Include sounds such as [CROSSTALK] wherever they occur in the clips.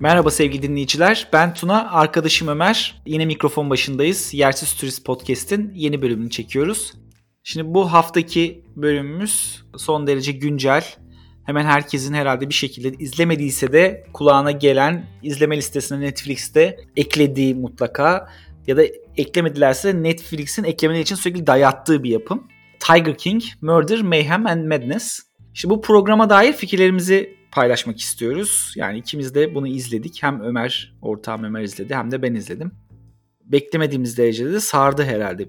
Merhaba sevgili dinleyiciler. Ben Tuna, arkadaşım Ömer. Yine mikrofon başındayız. Yersiz Turist Podcast'in yeni bölümünü çekiyoruz. Şimdi bu haftaki bölümümüz son derece güncel. Hemen herkesin herhalde bir şekilde izlemediyse de kulağına gelen izleme listesine Netflix'te eklediği mutlaka ya da eklemedilerse Netflix'in eklemeleri için sürekli dayattığı bir yapım. Tiger King, Murder, Mayhem and Madness. Şimdi bu programa dair fikirlerimizi paylaşmak istiyoruz. Yani ikimiz de bunu izledik. Hem Ömer, ortağım Ömer izledi hem de ben izledim. Beklemediğimiz derecede de sardı herhalde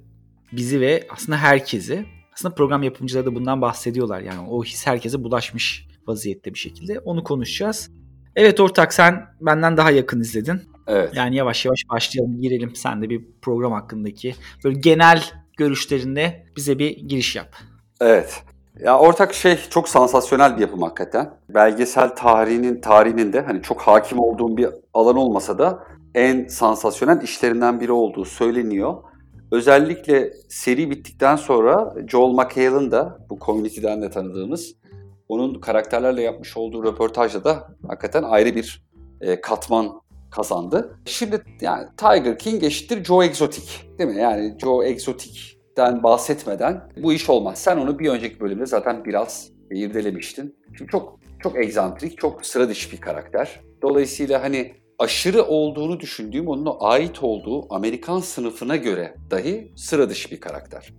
bizi ve aslında herkesi. Aslında program yapımcıları da bundan bahsediyorlar. Yani o his herkese bulaşmış vaziyette bir şekilde. Onu konuşacağız. Evet ortak sen benden daha yakın izledin. Evet. Yani yavaş yavaş başlayalım, girelim. Sen de bir program hakkındaki böyle genel görüşlerinde bize bir giriş yap. Evet. Ya ortak şey çok sansasyonel bir yapım hakikaten. Belgesel tarihinin tarihinin de hani çok hakim olduğum bir alan olmasa da en sansasyonel işlerinden biri olduğu söyleniyor. Özellikle seri bittikten sonra Joel McHale'ın da bu Community'den de tanıdığımız onun karakterlerle yapmış olduğu röportajda da hakikaten ayrı bir e, katman kazandı. Şimdi yani Tiger King eşittir Joe Exotic değil mi? Yani Joe Exotic'ten bahsetmeden bu iş olmaz. Sen onu bir önceki bölümde zaten biraz irdelemiştin. Şimdi çok çok egzantrik, çok sıra dışı bir karakter. Dolayısıyla hani aşırı olduğunu düşündüğüm onun ait olduğu Amerikan sınıfına göre dahi sıra dışı bir karakter.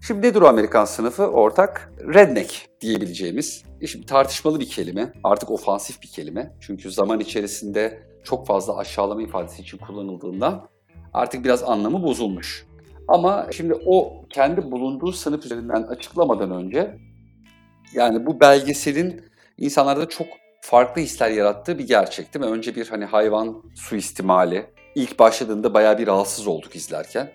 Şimdi nedir o Amerikan sınıfı? Ortak redneck diyebileceğimiz. E şimdi tartışmalı bir kelime, artık ofansif bir kelime. Çünkü zaman içerisinde çok fazla aşağılama ifadesi için kullanıldığından artık biraz anlamı bozulmuş. Ama şimdi o kendi bulunduğu sınıf üzerinden açıklamadan önce yani bu belgeselin insanlarda çok farklı hisler yarattığı bir gerçek değil mi? Önce bir hani hayvan suistimali. İlk başladığında bayağı bir rahatsız olduk izlerken.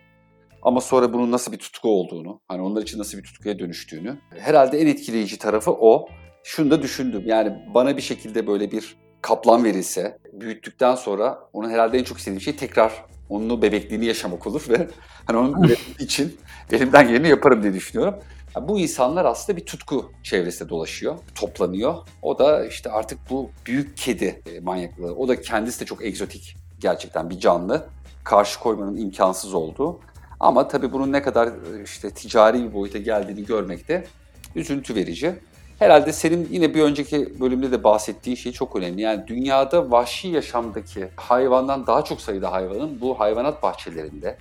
Ama sonra bunun nasıl bir tutku olduğunu, hani onlar için nasıl bir tutkuya dönüştüğünü. Herhalde en etkileyici tarafı o. Şunu da düşündüm. Yani bana bir şekilde böyle bir kaplan verilse, büyüttükten sonra onun herhalde en çok istediğim şey tekrar onun bebekliğini yaşamak olur ve hani onun [LAUGHS] için elimden geleni yaparım diye düşünüyorum. Yani bu insanlar aslında bir tutku çevresinde dolaşıyor, toplanıyor. O da işte artık bu büyük kedi e, manyaklığı. O da kendisi de çok egzotik gerçekten bir canlı. Karşı koymanın imkansız olduğu. Ama tabii bunun ne kadar e, işte ticari bir boyuta geldiğini görmek de üzüntü verici. Herhalde senin yine bir önceki bölümde de bahsettiğin şey çok önemli. Yani dünyada vahşi yaşamdaki hayvandan daha çok sayıda hayvanın bu hayvanat bahçelerinde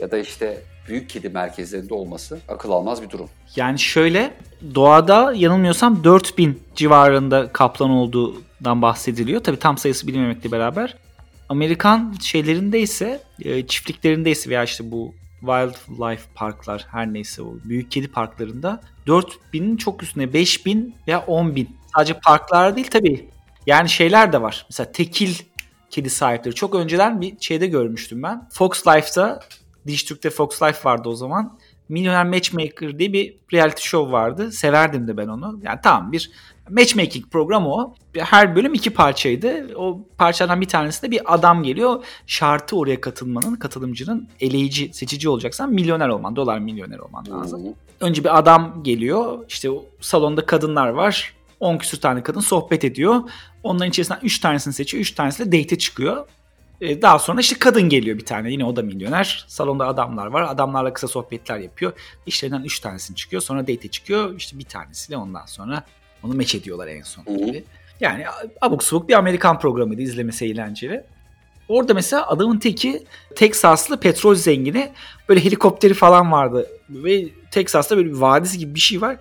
ya da işte büyük kedi merkezlerinde olması akıl almaz bir durum. Yani şöyle doğada yanılmıyorsam 4000 civarında kaplan olduğundan bahsediliyor. Tabii tam sayısı bilinmemekle beraber. Amerikan şeylerinde ise e, çiftliklerinde ise veya işte bu wildlife parklar her neyse o büyük kedi parklarında 4000'in çok üstüne 5000 veya 10.000. Sadece parklar değil tabii. Yani şeyler de var. Mesela tekil kedi sahipleri. Çok önceden bir şeyde görmüştüm ben. Fox Life'da Dijitürk'te Fox Life vardı o zaman. Milyoner Matchmaker diye bir reality show vardı. Severdim de ben onu. Yani tamam bir matchmaking programı o. Her bölüm iki parçaydı. O parçadan bir tanesinde bir adam geliyor. Şartı oraya katılmanın, katılımcının eleyici, seçici olacaksan milyoner olman, dolar milyoner olman lazım. Hmm. Önce bir adam geliyor. İşte salonda kadınlar var. 10 küsür tane kadın sohbet ediyor. Onların içerisinden 3 tanesini seçiyor. 3 tanesiyle date çıkıyor. E, daha sonra işte kadın geliyor bir tane. Yine o da milyoner. Salonda adamlar var. Adamlarla kısa sohbetler yapıyor. İşlerinden 3 tanesini çıkıyor. Sonra date çıkıyor. İşte bir tanesiyle ondan sonra onu meç ediyorlar en son gibi. Yani abuk subuk bir Amerikan programıydı. izlemesi eğlenceli. Orada mesela adamın teki Teksaslı petrol zengini. Böyle helikopteri falan vardı. Ve Teksas'ta böyle bir vadisi gibi bir şey var.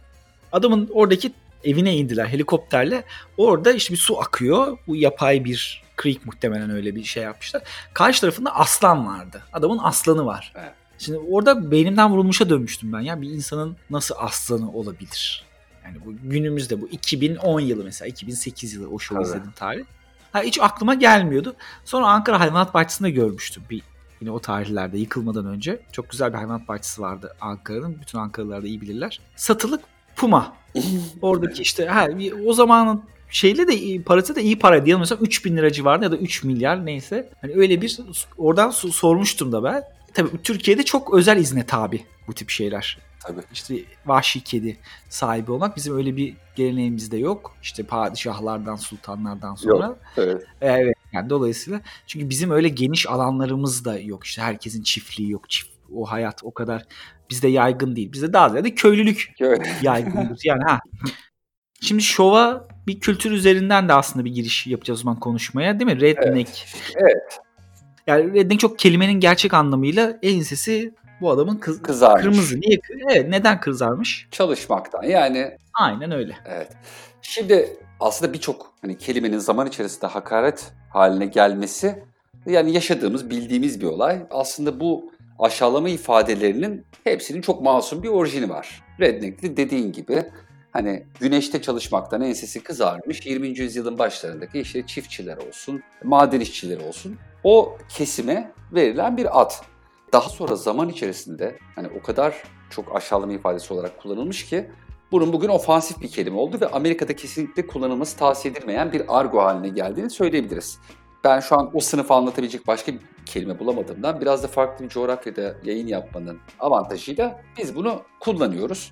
Adamın oradaki evine indiler helikopterle. Orada işte bir su akıyor. Bu yapay bir creek muhtemelen öyle bir şey yapmışlar. Karşı tarafında aslan vardı. Adamın aslanı var. Evet. Şimdi orada beynimden vurulmuşa dönmüştüm ben. Ya bir insanın nasıl aslanı olabilir? Yani bu günümüzde bu 2010 yılı mesela 2008 yılı o şovu izledim tarih. Ha, hiç aklıma gelmiyordu. Sonra Ankara Hayvanat Bahçesi'nde görmüştüm bir yine o tarihlerde yıkılmadan önce. Çok güzel bir hayvanat bahçesi vardı Ankara'nın. Bütün Ankaralılar da iyi bilirler. Satılık puma. [LAUGHS] Oradaki işte ha, o zamanın şeyle de parası da iyi para diyelim mesela 3 bin lira civarında ya da 3 milyar neyse. Hani öyle bir oradan sormuştum da ben. Tabii Türkiye'de çok özel izne tabi bu tip şeyler. Tabii. İşte vahşi kedi sahibi olmak bizim öyle bir geleneğimizde yok. İşte padişahlardan, sultanlardan sonra. Yok, evet. Evet. Yani dolayısıyla çünkü bizim öyle geniş alanlarımız da yok. İşte herkesin çiftliği yok. Çift, o hayat o kadar bizde yaygın değil. Bizde daha ziyade köylülük [LAUGHS] yaygındır. Yani ha. Şimdi şova bir kültür üzerinden de aslında bir giriş yapacağız o zaman konuşmaya değil mi? Redneck. Evet. evet. Yani redneck çok kelimenin gerçek anlamıyla ensesi bu adamın kız kızarmış. Kırmızı. Niye? Evet, neden kızarmış? Çalışmaktan. Yani Aynen öyle. Evet. Şimdi aslında birçok hani kelimenin zaman içerisinde hakaret haline gelmesi yani yaşadığımız, bildiğimiz bir olay. Aslında bu aşağılama ifadelerinin hepsinin çok masum bir orijini var. Redneck'li dediğin gibi hani güneşte çalışmaktan ensesi kızarmış 20. yüzyılın başlarındaki işte çiftçiler olsun, maden işçileri olsun o kesime verilen bir ad. Daha sonra zaman içerisinde hani o kadar çok aşağılama ifadesi olarak kullanılmış ki bunun bugün ofansif bir kelime oldu ve Amerika'da kesinlikle kullanılması tavsiye edilmeyen bir argo haline geldiğini söyleyebiliriz. Ben şu an o sınıfı anlatabilecek başka bir kelime bulamadığımdan biraz da farklı bir coğrafyada yayın yapmanın avantajıyla biz bunu kullanıyoruz.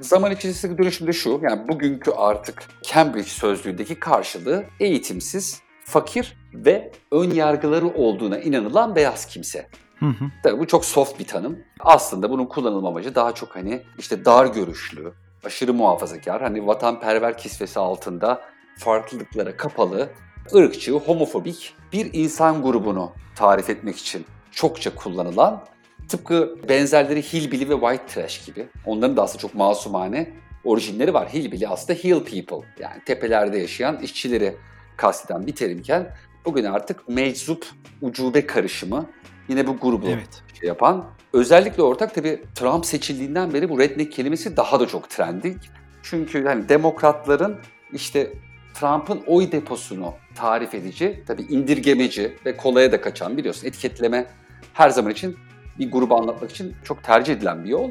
Zaman içerisindeki dönüşüm de şu, yani bugünkü artık Cambridge sözlüğündeki karşılığı eğitimsiz, fakir ve ön yargıları olduğuna inanılan beyaz kimse. Hı hı. Tabii bu çok soft bir tanım. Aslında bunun kullanılma amacı daha çok hani işte dar görüşlü, aşırı muhafazakar, hani vatanperver kisvesi altında farklılıklara kapalı, ırkçı, homofobik bir insan grubunu tarif etmek için çokça kullanılan tıpkı benzerleri hillbilly ve white trash gibi. Onların da aslında çok masumane orijinleri var. Hillbilly aslında hill people yani tepelerde yaşayan işçileri kasteden bir terimken bugün artık meczup ucube karışımı yine bu grubu evet. şey yapan. Özellikle ortak tabii Trump seçildiğinden beri bu redneck kelimesi daha da çok trendik. Çünkü hani demokratların işte Trump'ın oy deposunu tarif edici, tabii indirgemeci ve kolaya da kaçan biliyorsun etiketleme her zaman için bir grubu anlatmak için çok tercih edilen bir yol.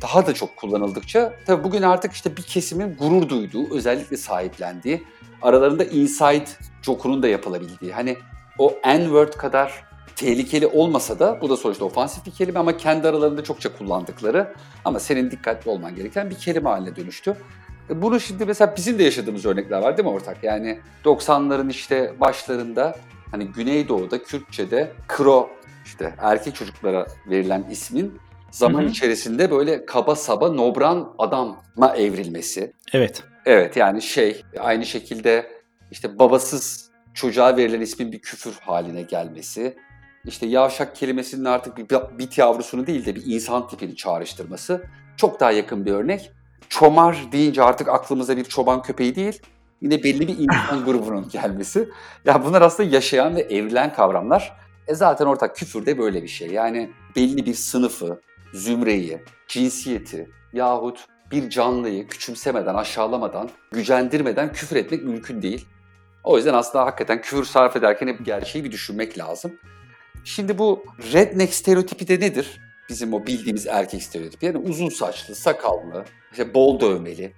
Daha da çok kullanıldıkça tabii bugün artık işte bir kesimin gurur duyduğu, özellikle sahiplendiği, aralarında inside joke'unun da yapılabildiği, hani o N-word kadar tehlikeli olmasa da bu da sonuçta ofansif bir kelime ama kendi aralarında çokça kullandıkları ama senin dikkatli olman gereken bir kelime haline dönüştü. E, bunu şimdi mesela bizim de yaşadığımız örnekler var değil mi ortak? Yani 90'ların işte başlarında hani Güneydoğu'da Kürtçe'de kro işte erkek çocuklara verilen ismin zaman hı hı. içerisinde böyle kaba saba nobran adama evrilmesi. Evet. Evet yani şey aynı şekilde işte babasız çocuğa verilen ismin bir küfür haline gelmesi işte yavşak kelimesinin artık bir bit yavrusunu değil de bir insan tipini çağrıştırması çok daha yakın bir örnek. Çomar deyince artık aklımıza bir çoban köpeği değil, yine belli bir insan [LAUGHS] grubunun gelmesi. Ya yani bunlar aslında yaşayan ve evrilen kavramlar. E zaten ortak küfür de böyle bir şey. Yani belli bir sınıfı, zümreyi, cinsiyeti yahut bir canlıyı küçümsemeden, aşağılamadan, gücendirmeden küfür etmek mümkün değil. O yüzden aslında hakikaten küfür sarf ederken hep gerçeği bir düşünmek lazım. Şimdi bu redneck stereotipi de nedir? Bizim o bildiğimiz erkek stereotipi. Yani uzun saçlı, sakallı, işte bol dövmeli,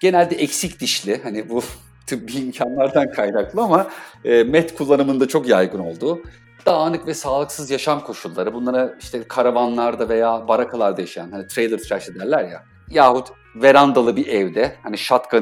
genelde eksik dişli. Hani bu [LAUGHS] tıbbi imkanlardan kaynaklı ama e, met kullanımında çok yaygın olduğu. Dağınık ve sağlıksız yaşam koşulları. Bunlara işte karavanlarda veya barakalarda yaşayan, hani trailer trash derler ya. Yahut verandalı bir evde, hani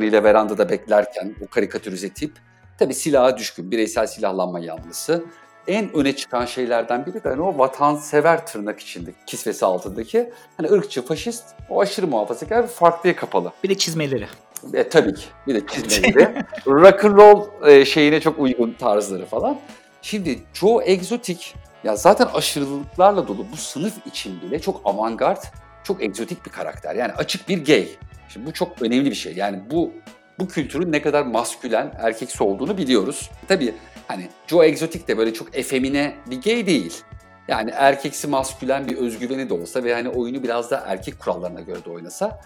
ile verandada beklerken o karikatürize tip. Tabii silaha düşkün, bireysel silahlanma yanlısı en öne çıkan şeylerden biri de hani o vatansever tırnak içinde kisvesi altındaki hani ırkçı, faşist, o aşırı muhafazakar ve farklıya kapalı. Bir de çizmeleri. E, tabii ki. Bir de çizmeleri. [LAUGHS] Rock and roll e, şeyine çok uygun tarzları falan. Şimdi Joe Exotic ya zaten aşırılıklarla dolu bu sınıf için bile çok avantgard, çok egzotik bir karakter. Yani açık bir gay. Şimdi bu çok önemli bir şey. Yani bu bu kültürün ne kadar maskülen, erkeksi olduğunu biliyoruz. Tabii Hani Joe Exotic de böyle çok efemine bir gay değil. Yani erkeksi maskülen bir özgüveni de olsa ve hani oyunu biraz da erkek kurallarına göre de oynasa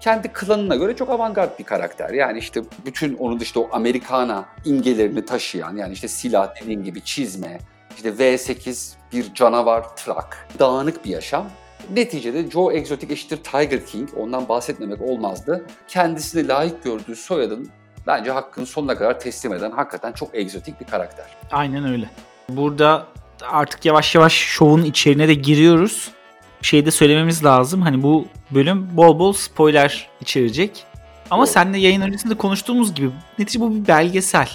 kendi klanına göre çok avantgard bir karakter. Yani işte bütün onun dışında o Amerikana imgelerini taşıyan yani işte silah dediğim gibi çizme, işte V8 bir canavar truck, dağınık bir yaşam. Neticede Joe Exotic eşittir Tiger King, ondan bahsetmemek olmazdı. Kendisine layık gördüğü soyadın bence hakkını sonuna kadar teslim eden hakikaten çok egzotik bir karakter. Aynen öyle. Burada artık yavaş yavaş şovun içerine de giriyoruz. Şey de söylememiz lazım. Hani bu bölüm bol bol spoiler içerecek. Ama evet. seninle yayın öncesinde konuştuğumuz gibi netice bu bir belgesel.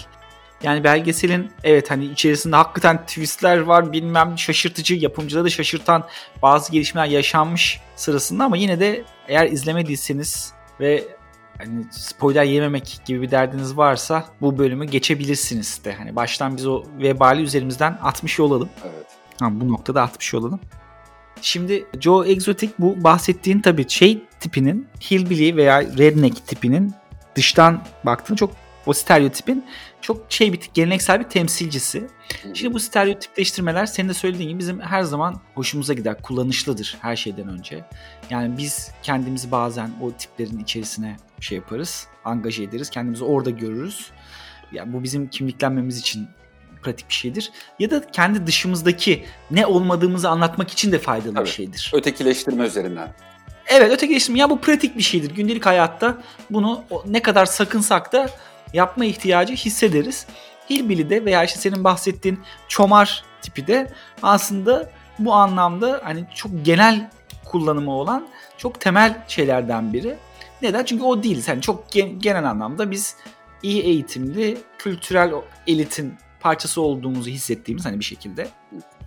Yani belgeselin evet hani içerisinde hakikaten twistler var bilmem şaşırtıcı yapımcıları da şaşırtan bazı gelişmeler yaşanmış sırasında ama yine de eğer izlemediyseniz ve hani spoiler yememek gibi bir derdiniz varsa bu bölümü geçebilirsiniz de. Hani baştan biz o vebali üzerimizden atmış olalım. Evet. Ha, bu noktada atmış olalım. Şimdi Joe Exotic bu bahsettiğin tabii şey tipinin hillbilly veya redneck tipinin dıştan baktığında çok o stereotipin çok şey bir geleneksel bir temsilcisi. Şimdi bu stereotipleştirmeler senin de söylediğin gibi bizim her zaman hoşumuza gider. Kullanışlıdır her şeyden önce. Yani biz kendimizi bazen o tiplerin içerisine şey yaparız. Angaje ederiz. Kendimizi orada görürüz. Yani bu bizim kimliklenmemiz için pratik bir şeydir. Ya da kendi dışımızdaki ne olmadığımızı anlatmak için de faydalı Tabii. bir şeydir. Ötekileştirme üzerinden. Evet ötekileştirme ya bu pratik bir şeydir. Gündelik hayatta bunu ne kadar sakınsak da yapma ihtiyacı hissederiz. Hillbilly'de veya işte senin bahsettiğin çomar tipi de aslında bu anlamda hani çok genel kullanımı olan çok temel şeylerden biri. Neden? Çünkü o değiliz. Yani çok gen- genel anlamda biz iyi eğitimli, kültürel elitin parçası olduğumuzu hissettiğimiz hani bir şekilde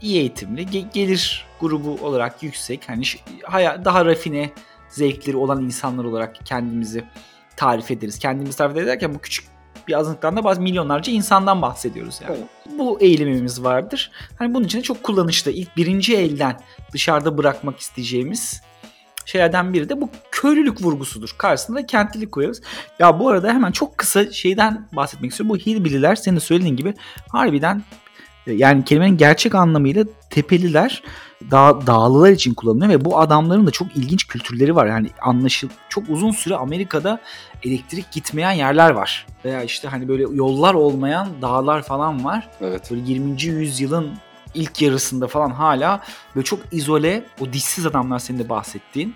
iyi eğitimli, ge- gelir grubu olarak yüksek, hani daha rafine zevkleri olan insanlar olarak kendimizi tarif ederiz. Kendimizi tarif ederken bu küçük bir azınlıktan da bazı milyonlarca insandan bahsediyoruz yani. Bu eğilimimiz vardır. Hani bunun için de çok kullanışlı. İlk birinci elden dışarıda bırakmak isteyeceğimiz şeylerden biri de bu köylülük vurgusudur. Karşısında da kentlilik koyarız. Ya bu arada hemen çok kısa şeyden bahsetmek istiyorum. Bu hillbilly'ler senin de söylediğin gibi harbiden yani kelimenin gerçek anlamıyla tepeliler dağ, dağlılar için kullanılıyor ve bu adamların da çok ilginç kültürleri var. Yani anlaşıl çok uzun süre Amerika'da elektrik gitmeyen yerler var. Veya işte hani böyle yollar olmayan dağlar falan var. Evet. Böyle 20. yüzyılın ilk yarısında falan hala böyle çok izole o dişsiz adamlar senin de bahsettiğin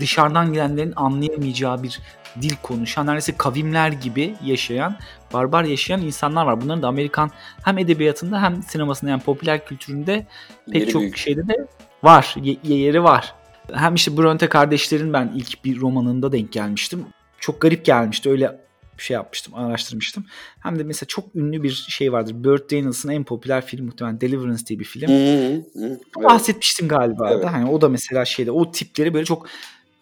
dışarıdan gelenlerin anlayamayacağı bir dil konuşan neredeyse kavimler gibi yaşayan barbar yaşayan insanlar var. Bunların da Amerikan hem edebiyatında hem sinemasında yani popüler kültüründe pek Yeri çok büyük. şeyde de var. Ye- yeri var. Hem işte Bronte kardeşlerin ben ilk bir romanında denk gelmiştim. Çok garip gelmişti. Öyle şey yapmıştım, araştırmıştım. Hem de mesela çok ünlü bir şey vardır. Burt Daniels'ın en popüler film muhtemelen Deliverance diye bir film. Hı hı hı. Bahsetmiştim galiba Evet. da. Hani o da mesela şeyde o tipleri böyle çok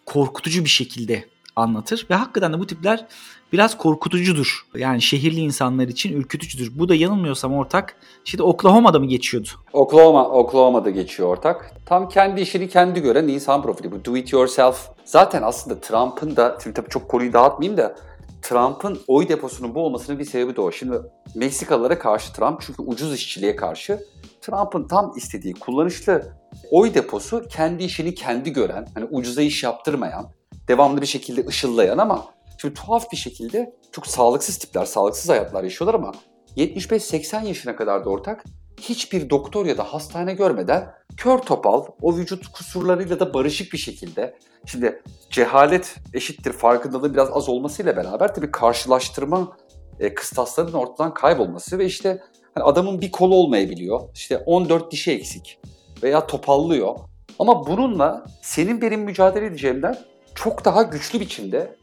korkutucu bir şekilde anlatır ve hakikaten de bu tipler biraz korkutucudur. Yani şehirli insanlar için ürkütücüdür. Bu da yanılmıyorsam ortak işte Oklahoma'da mı geçiyordu? Oklahoma, Oklahoma'da geçiyor ortak. Tam kendi işini kendi gören insan profili. Bu do it yourself. Zaten aslında Trump'ın da, şimdi tabii çok konuyu dağıtmayayım da Trump'ın oy deposunun bu olmasının bir sebebi de o. Şimdi Meksikalılara karşı Trump çünkü ucuz işçiliğe karşı Trump'ın tam istediği kullanışlı oy deposu kendi işini kendi gören, hani ucuza iş yaptırmayan, devamlı bir şekilde ışıllayan ama şimdi tuhaf bir şekilde çok sağlıksız tipler, sağlıksız hayatlar yaşıyorlar ama 75-80 yaşına kadar da ortak hiçbir doktor ya da hastane görmeden kör topal, o vücut kusurlarıyla da barışık bir şekilde. Şimdi cehalet eşittir farkındalığı biraz az olmasıyla beraber tabii karşılaştırma e, kıstaslarının ortadan kaybolması ve işte hani adamın bir kolu olmayabiliyor. İşte 14 dişi eksik veya topallıyor. Ama bununla senin benim mücadele edeceğimden çok daha güçlü biçimde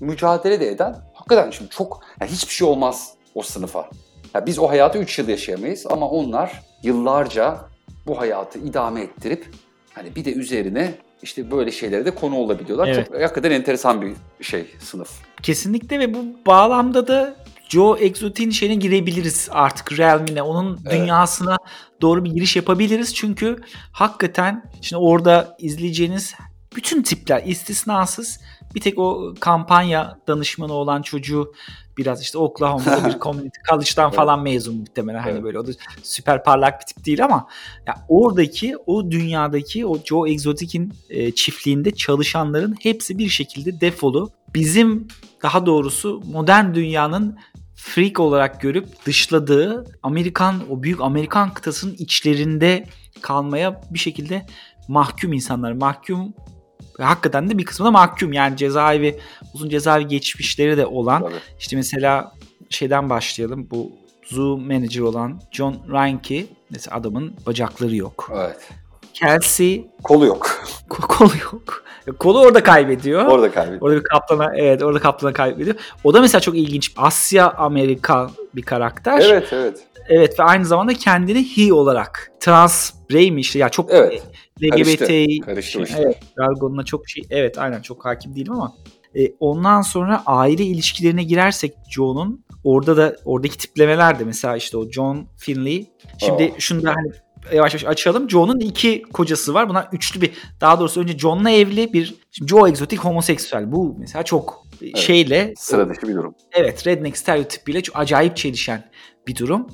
mücadele de eden hakikaten şimdi çok yani hiçbir şey olmaz o sınıfa. Ya biz o hayatı 3 yıl yaşayamayız ama onlar yıllarca bu hayatı idame ettirip hani bir de üzerine işte böyle şeylere de konu olabiliyorlar. Evet. Çok hakikaten enteresan bir şey sınıf. Kesinlikle ve bu bağlamda da Joe Exotic'in şeyine girebiliriz artık realmine. Onun Evet. dünyasına doğru bir giriş yapabiliriz. Çünkü hakikaten şimdi orada izleyeceğiniz bütün tipler istisnasız bir tek o kampanya danışmanı olan çocuğu biraz işte Oklahoma'da bir [LAUGHS] community college'dan falan mezun muhtemelen. Hani Evet. böyle o da süper parlak bir tip değil ama ya oradaki o dünyadaki o Joe Exotic'in e, çiftliğinde çalışanların hepsi bir şekilde defolu. Bizim daha doğrusu modern dünyanın freak olarak görüp dışladığı Amerikan o büyük Amerikan kıtasının içlerinde kalmaya bir şekilde mahkum insanlar. Mahkum hakikaten de bir kısmı da mahkum. Yani cezaevi uzun cezaevi geçmişleri de olan Tabii. işte mesela şeyden başlayalım. Bu zoo manager olan John Reinke mesela adamın bacakları yok. Evet. Kelsey Kolu yok. [LAUGHS] kolu yok. Kolu orada kaybediyor. Orada kaybediyor. Orada bir kaplana evet orada kaplana kaybediyor. O da mesela çok ilginç. Asya Amerikan bir karakter. Evet evet. Evet ve aynı zamanda kendini he olarak trans birey mi işte ya çok Evet. LGBT Karıştı. Karıştı o şey, evet jargonuna çok şey evet aynen çok hakim değilim ama e, ondan sonra aile ilişkilerine girersek John'un orada da oradaki tiplemeler de mesela işte o John Finley şimdi Aa. şunu da hani yavaş yavaş açalım. John'un iki kocası var. Bunlar üçlü bir daha doğrusu önce John'la evli bir şimdi Joe egzotik homoseksüel. Bu mesela çok şeyle Sıra dışı bir durum. Evet redneck stereotipiyle çok acayip çelişen bir durum.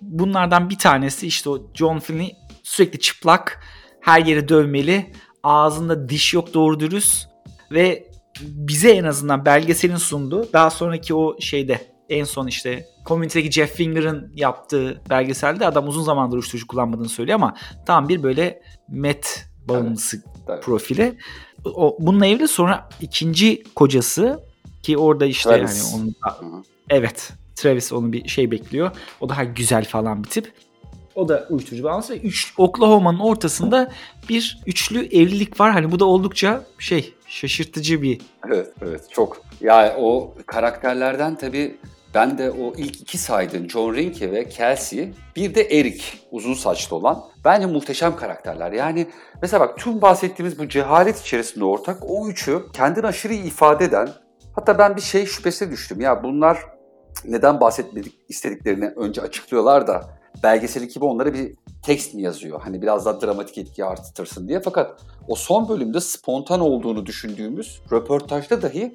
Bunlardan bir tanesi işte o John Finley sürekli çıplak, her yeri dövmeli, ağzında diş yok doğru dürüst ve bize en azından belgeselin sunduğu daha sonraki o şeyde en son işte Community'deki Jeff Finger'ın yaptığı belgeselde adam uzun zamandır uyuşturucu kullanmadığını söylüyor ama tam bir böyle met bağımlısı Evet. profili. O, bununla evli sonra ikinci kocası ki orada işte Travis. yani onun. Evet. Travis onu bir şey bekliyor. O daha güzel falan bir tip. O da uyuşturucu bağımlısı. ve Üç, Oklahoma'nın ortasında bir üçlü evlilik var. Hani bu da oldukça şey şaşırtıcı bir Evet, evet çok. Ya o karakterlerden tabii ben de o ilk iki saydığın John Rinke ve Kelsey, bir de Eric uzun saçlı olan. Bence muhteşem karakterler. Yani mesela bak tüm bahsettiğimiz bu cehalet içerisinde ortak o üçü kendini aşırı ifade eden hatta ben bir şey şüphesine düştüm. Ya bunlar neden bahsetmedik istediklerini önce açıklıyorlar da belgesel ekibi onlara bir tekst mi yazıyor? Hani biraz daha dramatik etki artırtırsın diye. Fakat o son bölümde spontan olduğunu düşündüğümüz röportajda dahi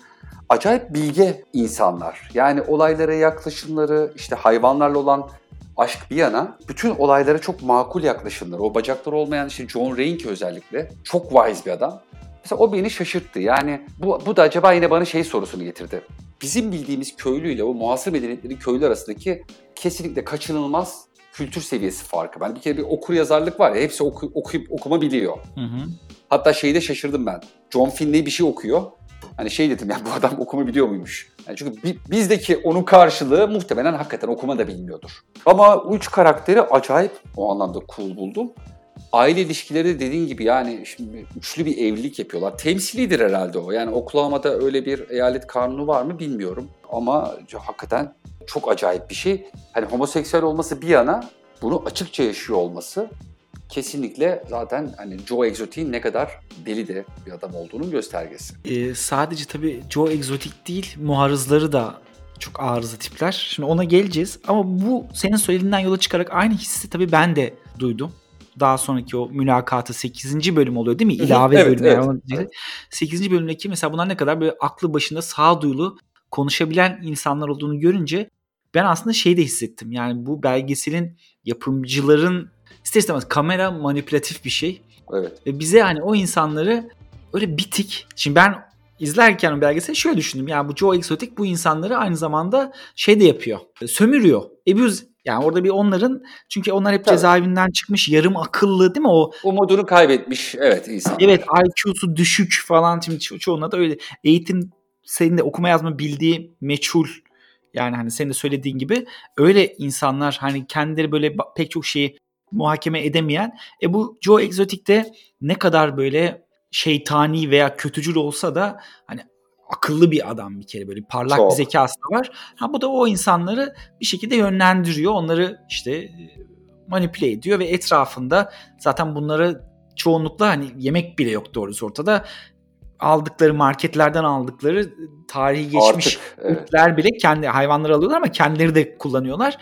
acayip bilge insanlar. Yani olaylara yaklaşımları, işte hayvanlarla olan aşk bir yana bütün olaylara çok makul yaklaşımları. O bacakları olmayan işte John Reinke özellikle çok wise bir adam. Mesela o beni şaşırttı. Yani bu, bu da acaba yine bana şey sorusunu getirdi. Bizim bildiğimiz köylüyle o muhasır medeniyetlerin köylü arasındaki kesinlikle kaçınılmaz kültür seviyesi farkı. Ben bir kere bir okur yazarlık var ya hepsi oku- okuyup okuma biliyor. Hı hı. Hatta şeyde şaşırdım ben. John Finley bir şey okuyor. Hani şey dedim ya bu adam [LAUGHS] okuma biliyor muymuş? Yani çünkü bi- bizdeki onun karşılığı muhtemelen hakikaten okuma da bilmiyordur. Ama üç karakteri acayip o anlamda cool buldum. Aile ilişkileri de dediğin gibi yani şimdi üçlü bir evlilik yapıyorlar. Temsilidir herhalde o. Yani Oklahoma'da öyle bir eyalet kanunu var mı bilmiyorum. Ama hakikaten çok acayip bir şey. Hani homoseksüel olması bir yana bunu açıkça yaşıyor olması kesinlikle zaten hani Joe Exotic'in ne kadar deli de bir adam olduğunun göstergesi. Ee, sadece tabii Joe egzotik değil muharızları da çok arıza tipler. Şimdi ona geleceğiz ama bu senin söylediğinden yola çıkarak aynı hissi tabii ben de duydum. Daha sonraki o mülakatı 8. bölüm oluyor değil mi? İlave evet, bölüm. evet, evet. 8. bölümdeki mesela bunlar ne kadar böyle aklı başında sağduyulu konuşabilen insanlar olduğunu görünce ben aslında şey de hissettim. Yani bu belgeselin yapımcıların ister istemez kamera manipülatif bir şey. Evet. Ve bize hani o insanları öyle bitik. Şimdi ben izlerken o belgeseli şöyle düşündüm. Yani bu Joe Exotic bu insanları aynı zamanda şey de yapıyor. Sömürüyor. Abuse yani orada bir onların çünkü onlar hep Tabii. cezaevinden çıkmış yarım akıllı değil mi o Umudunu kaybetmiş evet insan. Evet IQ'su düşük falan şimdi ço- çoğuna da öyle eğitim senin de okuma yazma bildiği meçhul yani hani senin de söylediğin gibi öyle insanlar hani kendileri böyle pek çok şeyi muhakeme edemeyen e bu Joe Exotic'te ne kadar böyle şeytani veya kötücül olsa da hani akıllı bir adam bir kere böyle parlak Çok. bir zekası da var. Ha bu da o insanları bir şekilde yönlendiriyor. Onları işte e, manipüle ediyor ve etrafında zaten bunları çoğunlukla hani yemek bile yok doğrusu ortada. Aldıkları marketlerden aldıkları tarihi geçmiş Artık evet. bile kendi hayvanları alıyorlar ama kendileri de kullanıyorlar.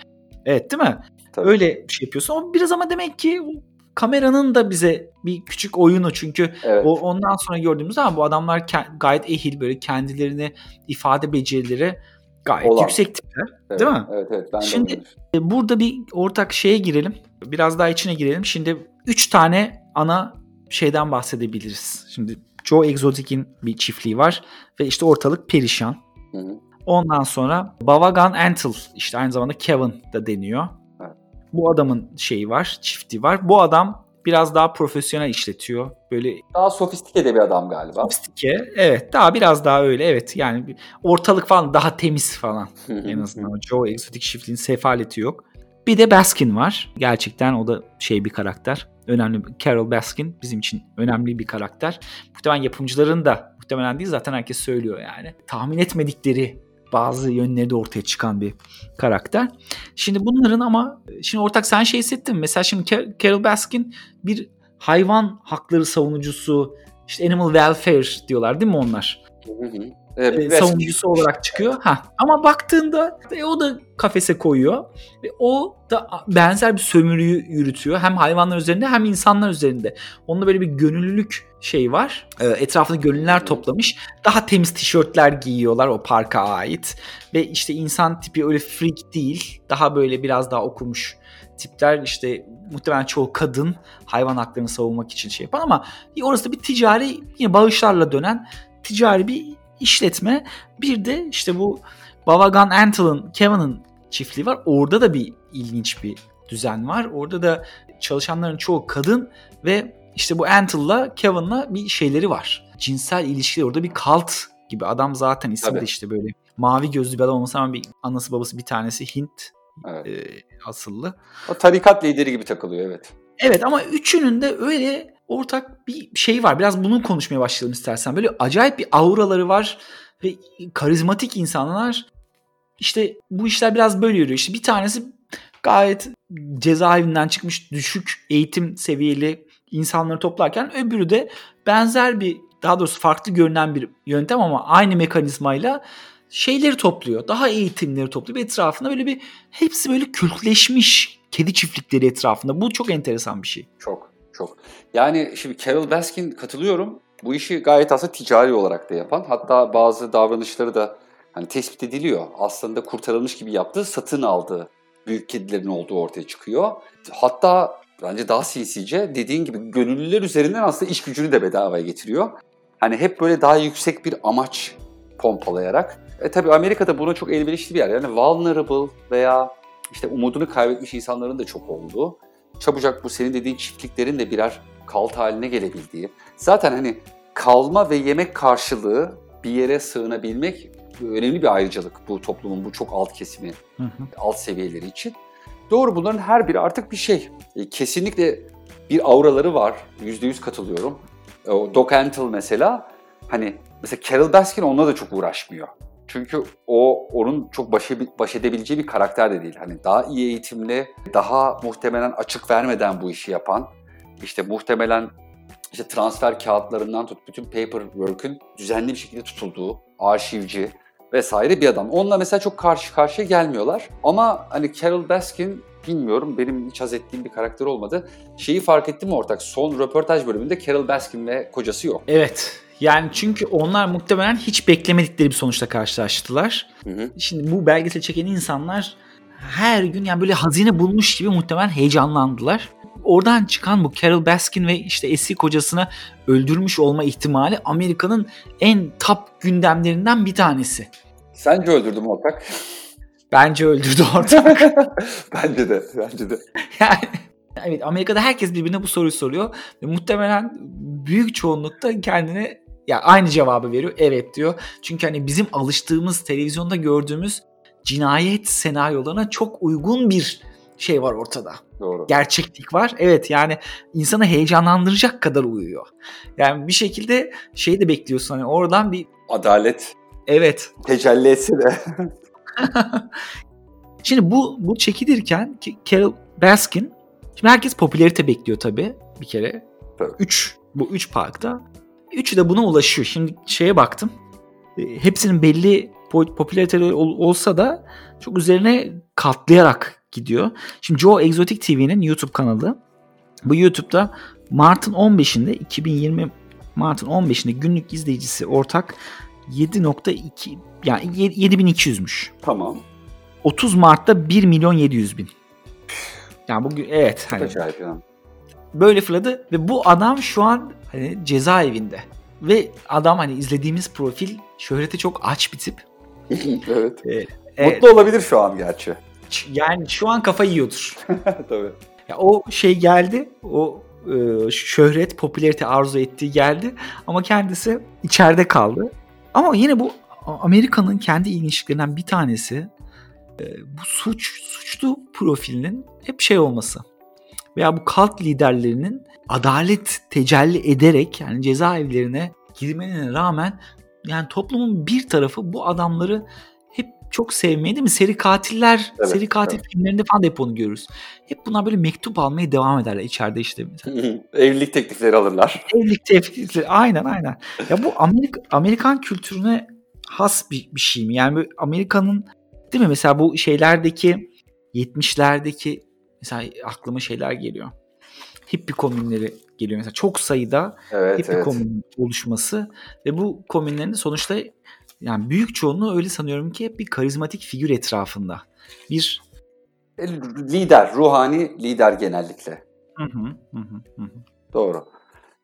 Evet değil mi? Tabii. Öyle bir şey yapıyorsun. Ama biraz ama demek ki kameranın da bize bir küçük oyunu çünkü evet. o ondan sonra gördüğümüz zaman bu adamlar ke- gayet ehil böyle kendilerini ifade becerileri gayet Olan. yüksek tipler. evet. değil mi? Evet evet ben de Şimdi- öyle E, Burada bir ortak şeye girelim. Biraz daha içine girelim. Şimdi üç tane ana şeyden bahsedebiliriz. Şimdi Joe Exotic'in bir çiftliği var ve işte ortalık perişan. Hı hı. Ondan sonra Bavagan Antle işte aynı zamanda Kevin da deniyor. Bu adamın şeyi var, çifti var. Bu adam biraz daha profesyonel işletiyor. Böyle Daha sofistike de bir adam galiba. sofistike. Evet, daha biraz daha öyle. Evet. Yani ortalık falan daha temiz falan en azından. Joe Exotic çiftliğin sefaleti yok. Bir de Baskin var. Gerçekten o da şey bir karakter. Önemli. Carol Baskin bizim için önemli bir karakter. Muhtemelen yapımcıların da muhtemelen değil zaten herkes söylüyor yani. Tahmin etmedikleri bazı yönleri de ortaya çıkan bir karakter. Şimdi bunların ama şimdi ortak sen şey hissettin mi? Mesela şimdi Carol Baskin bir hayvan hakları savunucusu, işte animal welfare diyorlar değil mi onlar? Hı hı. E, savunucusu olarak çıkıyor. Ha. Ama baktığında e, o da kafese koyuyor. Ve o da benzer bir sömürüyü yürütüyor. Hem hayvanlar üzerinde hem insanlar üzerinde. Onda böyle bir gönüllülük şey var. E, etrafında gönüllüler toplamış. Daha temiz tişörtler giyiyorlar o parka ait. Ve işte insan tipi öyle freak değil. Daha böyle biraz daha okumuş tipler işte muhtemelen çoğu kadın hayvan haklarını savunmak için şey yapan ama orası da bir ticari yine bağışlarla dönen ticari bir işletme. Bir de işte bu Bavagan Antle'ın, Kevin'ın çiftliği var. Orada da bir ilginç bir düzen var. Orada da çalışanların çoğu kadın ve işte bu Antle'la Kevin'la bir şeyleri var. Cinsel ilişkiler orada bir kalt gibi. Adam zaten ismi Tabii. de işte böyle mavi gözlü bir adam olmasa ama bir anası babası bir tanesi Hint evet. e, asıllı. O tarikat lideri gibi takılıyor evet. Evet ama üçünün de öyle ortak bir şey var. Biraz bunu konuşmaya başlayalım istersen. Böyle acayip bir auraları var ve karizmatik insanlar. İşte bu işler biraz böyle yürüyor. İşte bir tanesi gayet cezaevinden çıkmış düşük eğitim seviyeli insanları toplarken öbürü de benzer bir daha doğrusu farklı görünen bir yöntem ama aynı mekanizmayla şeyleri topluyor. Daha eğitimleri topluyor. Etrafında böyle bir hepsi böyle kültleşmiş kedi çiftlikleri etrafında. Bu çok enteresan bir şey. Çok çok. Yani şimdi Carol Baskin katılıyorum. Bu işi gayet aslında ticari olarak da yapan. Hatta bazı davranışları da hani tespit ediliyor. Aslında kurtarılmış gibi yaptığı, satın aldığı büyük kedilerin olduğu ortaya çıkıyor. Hatta bence daha sinsice dediğin gibi gönüllüler üzerinden aslında iş gücünü de bedavaya getiriyor. Hani hep böyle daha yüksek bir amaç pompalayarak. E tabi Amerika'da buna çok elverişli bir yer. Yani vulnerable veya işte umudunu kaybetmiş insanların da çok olduğu çabucak bu senin dediğin çiftliklerin de birer kalt haline gelebildiği. Zaten hani kalma ve yemek karşılığı bir yere sığınabilmek önemli bir ayrıcalık bu toplumun bu çok alt kesimi, hı hı. alt seviyeleri için. Doğru bunların her biri artık bir şey. E, kesinlikle bir auraları var. Yüzde yüz katılıyorum. O Doc Antle mesela hani mesela Carol Baskin onunla da çok uğraşmıyor. Çünkü o onun çok baş, baş edebileceği bir karakter de değil. Hani daha iyi eğitimli, daha muhtemelen açık vermeden bu işi yapan, işte muhtemelen işte transfer kağıtlarından tut bütün paperwork'ün düzenli bir şekilde tutulduğu, arşivci vesaire bir adam. Onunla mesela çok karşı karşıya gelmiyorlar. Ama hani Carol Baskin bilmiyorum benim hiç haz ettiğim bir karakter olmadı. Şeyi fark ettim mi ortak? Son röportaj bölümünde Carol Baskin ve kocası yok. Evet. Yani çünkü onlar muhtemelen hiç beklemedikleri bir sonuçla karşılaştılar. Hı hı. Şimdi bu belgesel çeken insanlar her gün yani böyle hazine bulmuş gibi muhtemelen heyecanlandılar. Oradan çıkan bu Carol Baskin ve işte eski kocasını öldürmüş olma ihtimali Amerika'nın en top gündemlerinden bir tanesi. Sence öldürdü mü ortak? Bence öldürdü [LAUGHS] ortak. bence de, bence de. Yani evet Amerika'da herkes birbirine bu soruyu soruyor ve muhtemelen büyük çoğunlukta kendine ya aynı cevabı veriyor. Evet diyor. Çünkü hani bizim alıştığımız televizyonda gördüğümüz cinayet senaryolarına çok uygun bir şey var ortada. Doğru. Gerçeklik var. Evet yani insanı heyecanlandıracak kadar uyuyor. Yani bir şekilde şey de bekliyorsun hani oradan bir adalet. Evet. Tecelli etse de. [LAUGHS] Şimdi bu bu çekilirken Carol Baskin şimdi herkes popülerite bekliyor tabii bir kere. Tabii. Üç, bu üç parkta Üçü de buna ulaşıyor. Şimdi şeye baktım. E, hepsinin belli popülariteleri olsa da çok üzerine katlayarak gidiyor. Şimdi Joe Exotic TV'nin YouTube kanalı. Bu YouTube'da Mart'ın 15'inde 2020 Mart'ın 15'inde günlük izleyicisi ortak 7.2 yani 7200'müş. Tamam. 30 Mart'ta 1 milyon 700 bin. Yani bugün evet. Hani, acayip yani. Böyle fırladı ve bu adam şu an hani cezaevinde. Ve adam hani izlediğimiz profil şöhreti çok aç bir tip. evet. Ee, Mutlu olabilir şu an gerçi. Yani şu an kafa yiyordur. [LAUGHS] Tabii. Ya o şey geldi. O e, şöhret, popülarite arzu ettiği geldi. Ama kendisi içeride kaldı. Ama yine bu Amerika'nın kendi ilginçliklerinden bir tanesi bu suç suçlu profilinin hep şey olması veya bu kalt liderlerinin adalet tecelli ederek yani cezaevlerine girmelerine rağmen yani toplumun bir tarafı bu adamları hep çok sevmeyi değil mi? Seri katiller, evet, seri katil evet. filmlerinde falan da hep onu görürüz. Hep bunlar böyle mektup almaya devam ederler içeride işte. Evlilik teklifleri alırlar. [LAUGHS] Evlilik teklifleri aynen aynen. Ya bu Amerika, Amerikan kültürüne has bir, bir şey mi? Yani Amerika'nın değil mi mesela bu şeylerdeki 70'lerdeki mesela aklıma şeyler geliyor. Hippie komünleri geliyor mesela çok sayıda evet, hippie evet. komün oluşması ve bu komünlerin de sonuçta yani büyük çoğunluğu öyle sanıyorum ki hep bir karizmatik figür etrafında. Bir e, lider, ruhani lider genellikle. Hı hı, hı, hı. Doğru.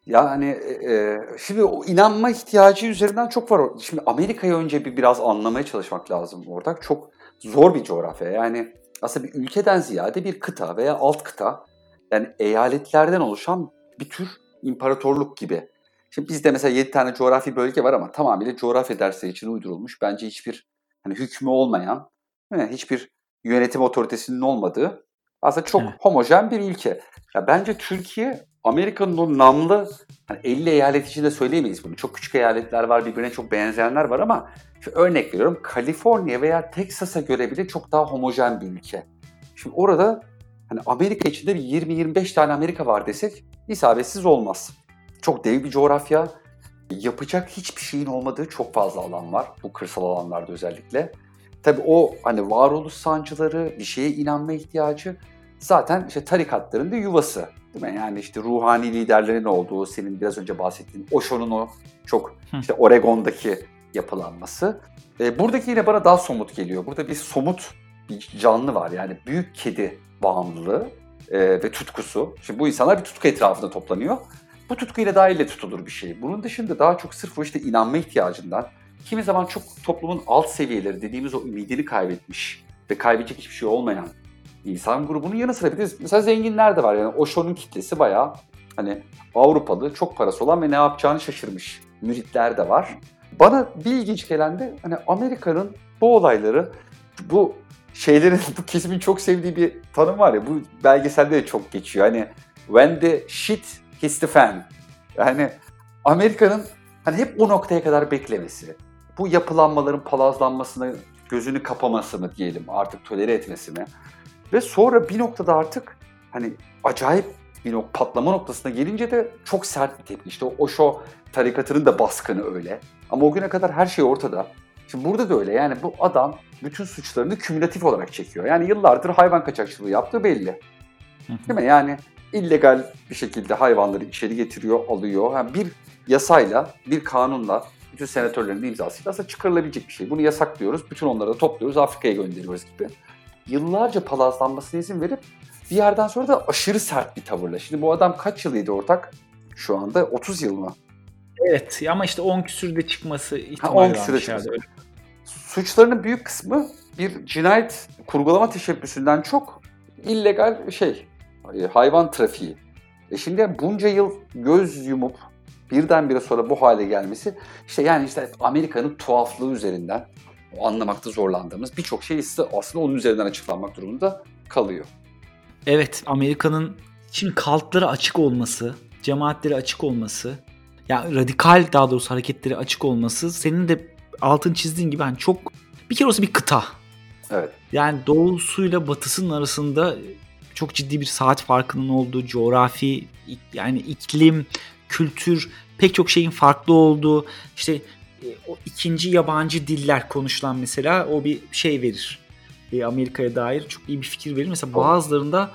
Yani e, e, şimdi o inanma ihtiyacı üzerinden çok var. Şimdi Amerika'yı önce bir biraz anlamaya çalışmak lazım orada. Çok zor bir coğrafya. Yani aslında bir ülkeden ziyade bir kıta veya alt kıta yani eyaletlerden oluşan bir tür imparatorluk gibi. Şimdi bizde mesela 7 tane coğrafi bölge var ama tamamıyla coğrafya dersleri için uydurulmuş. Bence hiçbir hani hükmü olmayan, hiçbir yönetim otoritesinin olmadığı aslında çok evet. homojen bir ülke. Ya bence Türkiye Amerika'nın o namlı hani 50 eyalet içinde söyleyemeyiz bunu. Çok küçük eyaletler var, birbirine çok benzeyenler var ama şu örnek veriyorum Kaliforniya veya Teksas'a göre bile çok daha homojen bir ülke. Şimdi orada hani Amerika içinde bir 20-25 tane Amerika var desek isabetsiz olmaz. Çok dev bir coğrafya. Yapacak hiçbir şeyin olmadığı çok fazla alan var. Bu kırsal alanlarda özellikle. Tabii o hani varoluş sancıları, bir şeye inanma ihtiyacı zaten işte tarikatların da yuvası. Değil mi? Yani işte ruhani liderlerin olduğu, senin biraz önce bahsettiğin Osho'nun o çok işte Oregon'daki yapılanması. E, buradaki yine bana daha somut geliyor. Burada bir somut bir canlı var. Yani büyük kedi bağımlılığı e, ve tutkusu. Şimdi bu insanlar bir tutku etrafında toplanıyor. Bu tutkuyla daha elle tutulur bir şey. Bunun dışında daha çok sırf o işte inanma ihtiyacından, kimi zaman çok toplumun alt seviyeleri dediğimiz o ümidini kaybetmiş ve kaybedecek hiçbir şey olmayan insan grubunun yanı sıra bir de mesela zenginler de var. Yani Osho'nun kitlesi bayağı hani Avrupalı, çok parası olan ve ne yapacağını şaşırmış müritler de var. Bana bir ilginç gelen de hani Amerika'nın bu olayları, bu şeylerin, [LAUGHS] bu kesimin çok sevdiği bir tanım var ya, bu belgeselde de çok geçiyor. Hani when the shit hits the fan. Yani Amerika'nın hani hep o noktaya kadar beklemesi, bu yapılanmaların palazlanmasını, gözünü kapaması mı diyelim, artık tolere etmesi mi? Ve sonra bir noktada artık hani acayip bir nok patlama noktasına gelince de çok sert bir tepki. İşte o Osho tarikatının da baskını öyle. Ama o güne kadar her şey ortada. Şimdi burada da öyle yani bu adam bütün suçlarını kümülatif olarak çekiyor. Yani yıllardır hayvan kaçakçılığı yaptığı belli. Değil mi? Yani illegal bir şekilde hayvanları içeri getiriyor, alıyor. Yani bir yasayla, bir kanunla, bütün senatörlerin imzasıyla aslında çıkarılabilecek bir şey. Bunu yasaklıyoruz, bütün onları da topluyoruz, Afrika'ya gönderiyoruz gibi. Yıllarca palazlanmasına izin verip bir yerden sonra da aşırı sert bir tavırla. Şimdi bu adam kaç yılıydı ortak? Şu anda 30 yıl mı? Evet ama işte 10 küsürde çıkması ihtimali ha, 10 küsürde çıkması. Suçlarının büyük kısmı bir cinayet kurgulama teşebbüsünden çok illegal şey e, hayvan trafiği. E şimdi bunca yıl göz yumup birdenbire sonra bu hale gelmesi işte yani işte Amerika'nın tuhaflığı üzerinden anlamakta zorlandığımız birçok şey aslında onun üzerinden açıklanmak durumunda kalıyor. Evet Amerika'nın şimdi kaltları açık olması, cemaatleri açık olması, ya radikal daha doğrusu hareketleri açık olması senin de altın çizdiğin gibi hani çok bir kere olsa bir kıta. Evet. Yani doğusuyla batısının arasında çok ciddi bir saat farkının olduğu coğrafi yani iklim, kültür pek çok şeyin farklı olduğu işte o ikinci yabancı diller konuşulan mesela o bir şey verir. E, Amerika'ya dair çok iyi bir fikir verir. Mesela bazılarında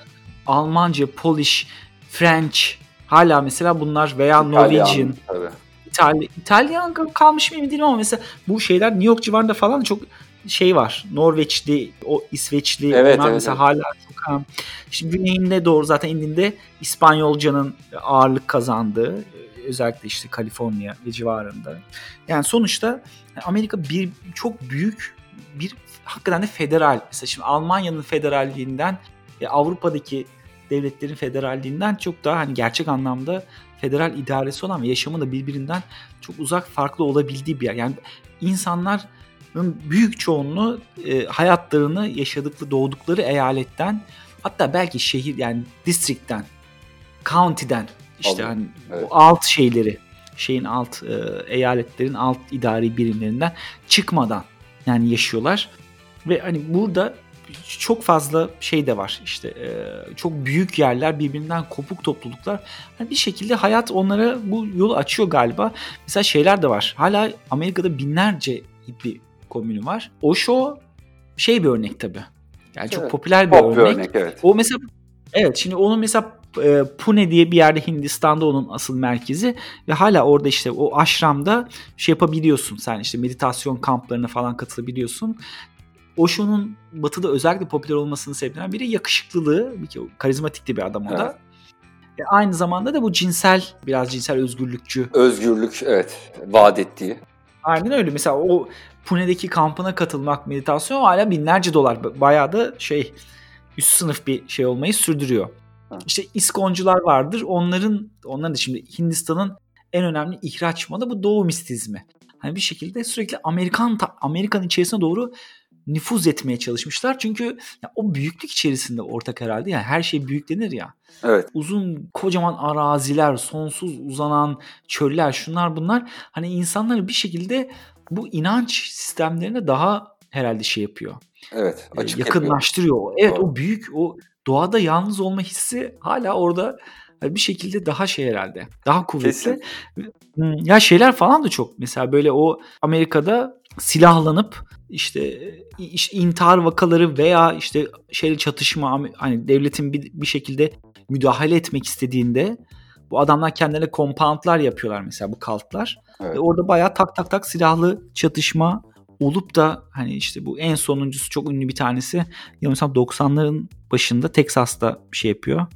Almanca, Polish, French hala mesela bunlar veya İtalyan, Norwegian. Tabii. İtalyan, İtalyan kalmış mı emin değilim ama mesela bu şeyler New York civarında falan çok şey var. Norveçli, o İsveçli evet, onlar evet, mesela evet. hala çok. Şimdi güneyinde doğru zaten indiğinde İspanyolcanın ağırlık kazandığı özellikle işte Kaliforniya ve civarında. Yani sonuçta Amerika bir çok büyük bir hakikaten de federal. Mesela şimdi Almanya'nın federalliğinden e, Avrupa'daki devletlerin federalliğinden çok daha hani gerçek anlamda federal idaresi olan ve yaşamı da birbirinden çok uzak farklı olabildiği bir yer. Yani insanlar büyük çoğunluğu e, hayatlarını yaşadıkları doğdukları eyaletten hatta belki şehir yani distriktten, county'den işte hani evet. o alt şeyleri şeyin alt e, eyaletlerin alt idari birimlerinden çıkmadan yani yaşıyorlar. Ve hani burada çok fazla şey de var. İşte e, çok büyük yerler birbirinden kopuk topluluklar. Yani bir şekilde hayat onlara bu yolu açıyor galiba. Mesela şeyler de var. Hala Amerika'da binlerce bir komünü var. Osho şey bir örnek tabi yani çok evet. popüler bir Pop örnek, örnek evet. o mesela evet şimdi onun mesela e, Pune diye bir yerde Hindistan'da onun asıl merkezi ve hala orada işte o aşramda şey yapabiliyorsun sen işte meditasyon kamplarına falan katılabiliyorsun. Osho'nun batıda özellikle popüler olmasının sebeplerinden biri yakışıklılığı, karizmatik de bir adam o da. Evet. E aynı zamanda da bu cinsel, biraz cinsel özgürlükçü. Özgürlük evet, vaat ettiği. Aynen öyle. Mesela o Pune'deki kampına katılmak meditasyon hala binlerce dolar. Bayağı da şey üst sınıf bir şey olmayı sürdürüyor. Ha. İşte iskoncular vardır. Onların onların da şimdi Hindistan'ın en önemli ihraç malı bu doğu mistizmi. Hani bir şekilde sürekli Amerikan Amerikan içerisine doğru nüfuz etmeye çalışmışlar. Çünkü ya, o büyüklük içerisinde ortak herhalde. Yani her şey büyüklenir ya. Evet. Uzun kocaman araziler, sonsuz uzanan çöller, şunlar bunlar. Hani insanları bir şekilde bu inanç sistemlerine daha herhalde şey yapıyor. Evet. Açık yakınlaştırıyor. Yapıyor. Evet Doğru. o büyük o doğada yalnız olma hissi hala orada bir şekilde daha şey herhalde. Daha kuvvetli. Kesin. Ya şeyler falan da çok. Mesela böyle o Amerika'da silahlanıp işte, işte intihar vakaları veya işte şeyle çatışma hani devletin bir, bir şekilde müdahale etmek istediğinde bu adamlar kendilerine compoundlar yapıyorlar mesela bu kaltlar. Evet. Ve orada bayağı tak tak tak silahlı çatışma olup da hani işte bu en sonuncusu çok ünlü bir tanesi yanılmıyorsam 90'ların başında Texas'ta bir şey yapıyor.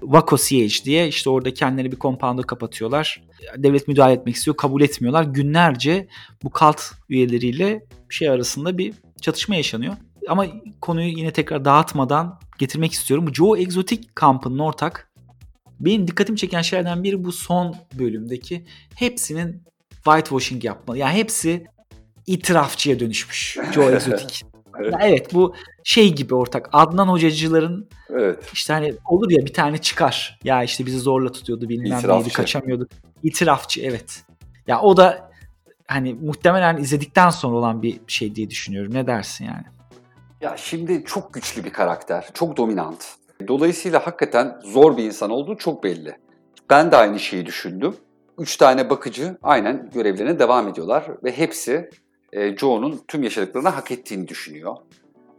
Waco Siege diye işte orada kendileri bir compound'u kapatıyorlar. Devlet müdahale etmek istiyor kabul etmiyorlar. Günlerce bu kalt üyeleriyle şey arasında bir çatışma yaşanıyor. Ama konuyu yine tekrar dağıtmadan getirmek istiyorum. Bu Joe Exotic kampının ortak. Benim dikkatimi çeken şeylerden biri bu son bölümdeki hepsinin whitewashing yapma. Yani hepsi itirafçıya dönüşmüş [LAUGHS] Joe Exotic. Evet. Ya evet bu şey gibi ortak Adnan hocacıların evet. işte hani olur ya bir tane çıkar. Ya işte bizi zorla tutuyordu bilmem neydi kaçamıyorduk. İtirafçı evet. Ya o da hani muhtemelen izledikten sonra olan bir şey diye düşünüyorum. Ne dersin yani? Ya şimdi çok güçlü bir karakter. Çok dominant. Dolayısıyla hakikaten zor bir insan olduğu çok belli. Ben de aynı şeyi düşündüm. Üç tane bakıcı aynen görevlerine devam ediyorlar ve hepsi e, Joe'nun tüm yaşadıklarını hak ettiğini düşünüyor.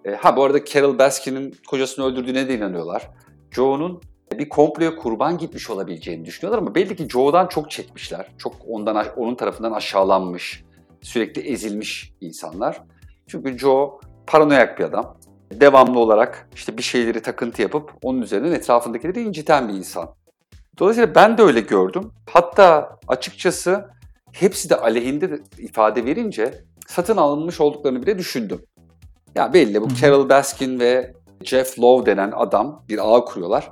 E, ha bu arada Carol Baskin'in kocasını öldürdüğüne de inanıyorlar. Joe'nun bir komploya kurban gitmiş olabileceğini düşünüyorlar ama belli ki Joe'dan çok çekmişler. Çok ondan onun tarafından aşağılanmış, sürekli ezilmiş insanlar. Çünkü Joe paranoyak bir adam. Devamlı olarak işte bir şeyleri takıntı yapıp onun üzerinden etrafındakileri inciten bir insan. Dolayısıyla ben de öyle gördüm. Hatta açıkçası hepsi de aleyhinde de ifade verince satın alınmış olduklarını bile düşündüm. Ya belli bu Carol Baskin ve Jeff Lowe denen adam bir ağ kuruyorlar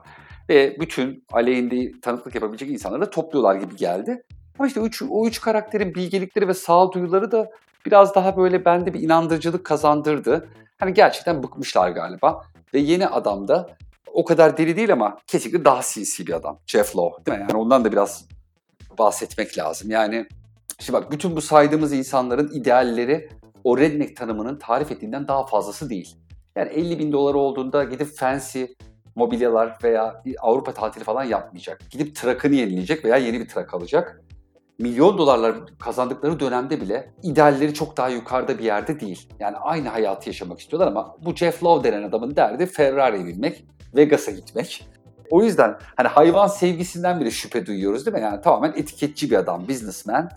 ve bütün aleyhinde tanıklık yapabilecek insanları da topluyorlar gibi geldi. Ama işte o üç, o üç karakterin bilgelikleri ve sağduyuları da biraz daha böyle bende bir inandırıcılık kazandırdı. Hani gerçekten bıkmışlar galiba. Ve yeni adam da o kadar deli değil ama kesinlikle daha sinsi bir adam. Jeff Lowe değil mi? Yani ondan da biraz bahsetmek lazım. Yani Şimdi bak bütün bu saydığımız insanların idealleri o redneck tanımının tarif ettiğinden daha fazlası değil. Yani 50 bin dolar olduğunda gidip fancy mobilyalar veya Avrupa tatili falan yapmayacak. Gidip trakını yenileyecek veya yeni bir trak alacak. Milyon dolarlar kazandıkları dönemde bile idealleri çok daha yukarıda bir yerde değil. Yani aynı hayatı yaşamak istiyorlar ama bu Jeff Lowe denen adamın derdi Ferrari'ye binmek, Vegas'a gitmek. O yüzden hani hayvan sevgisinden bile şüphe duyuyoruz değil mi? Yani tamamen etiketçi bir adam, businessman.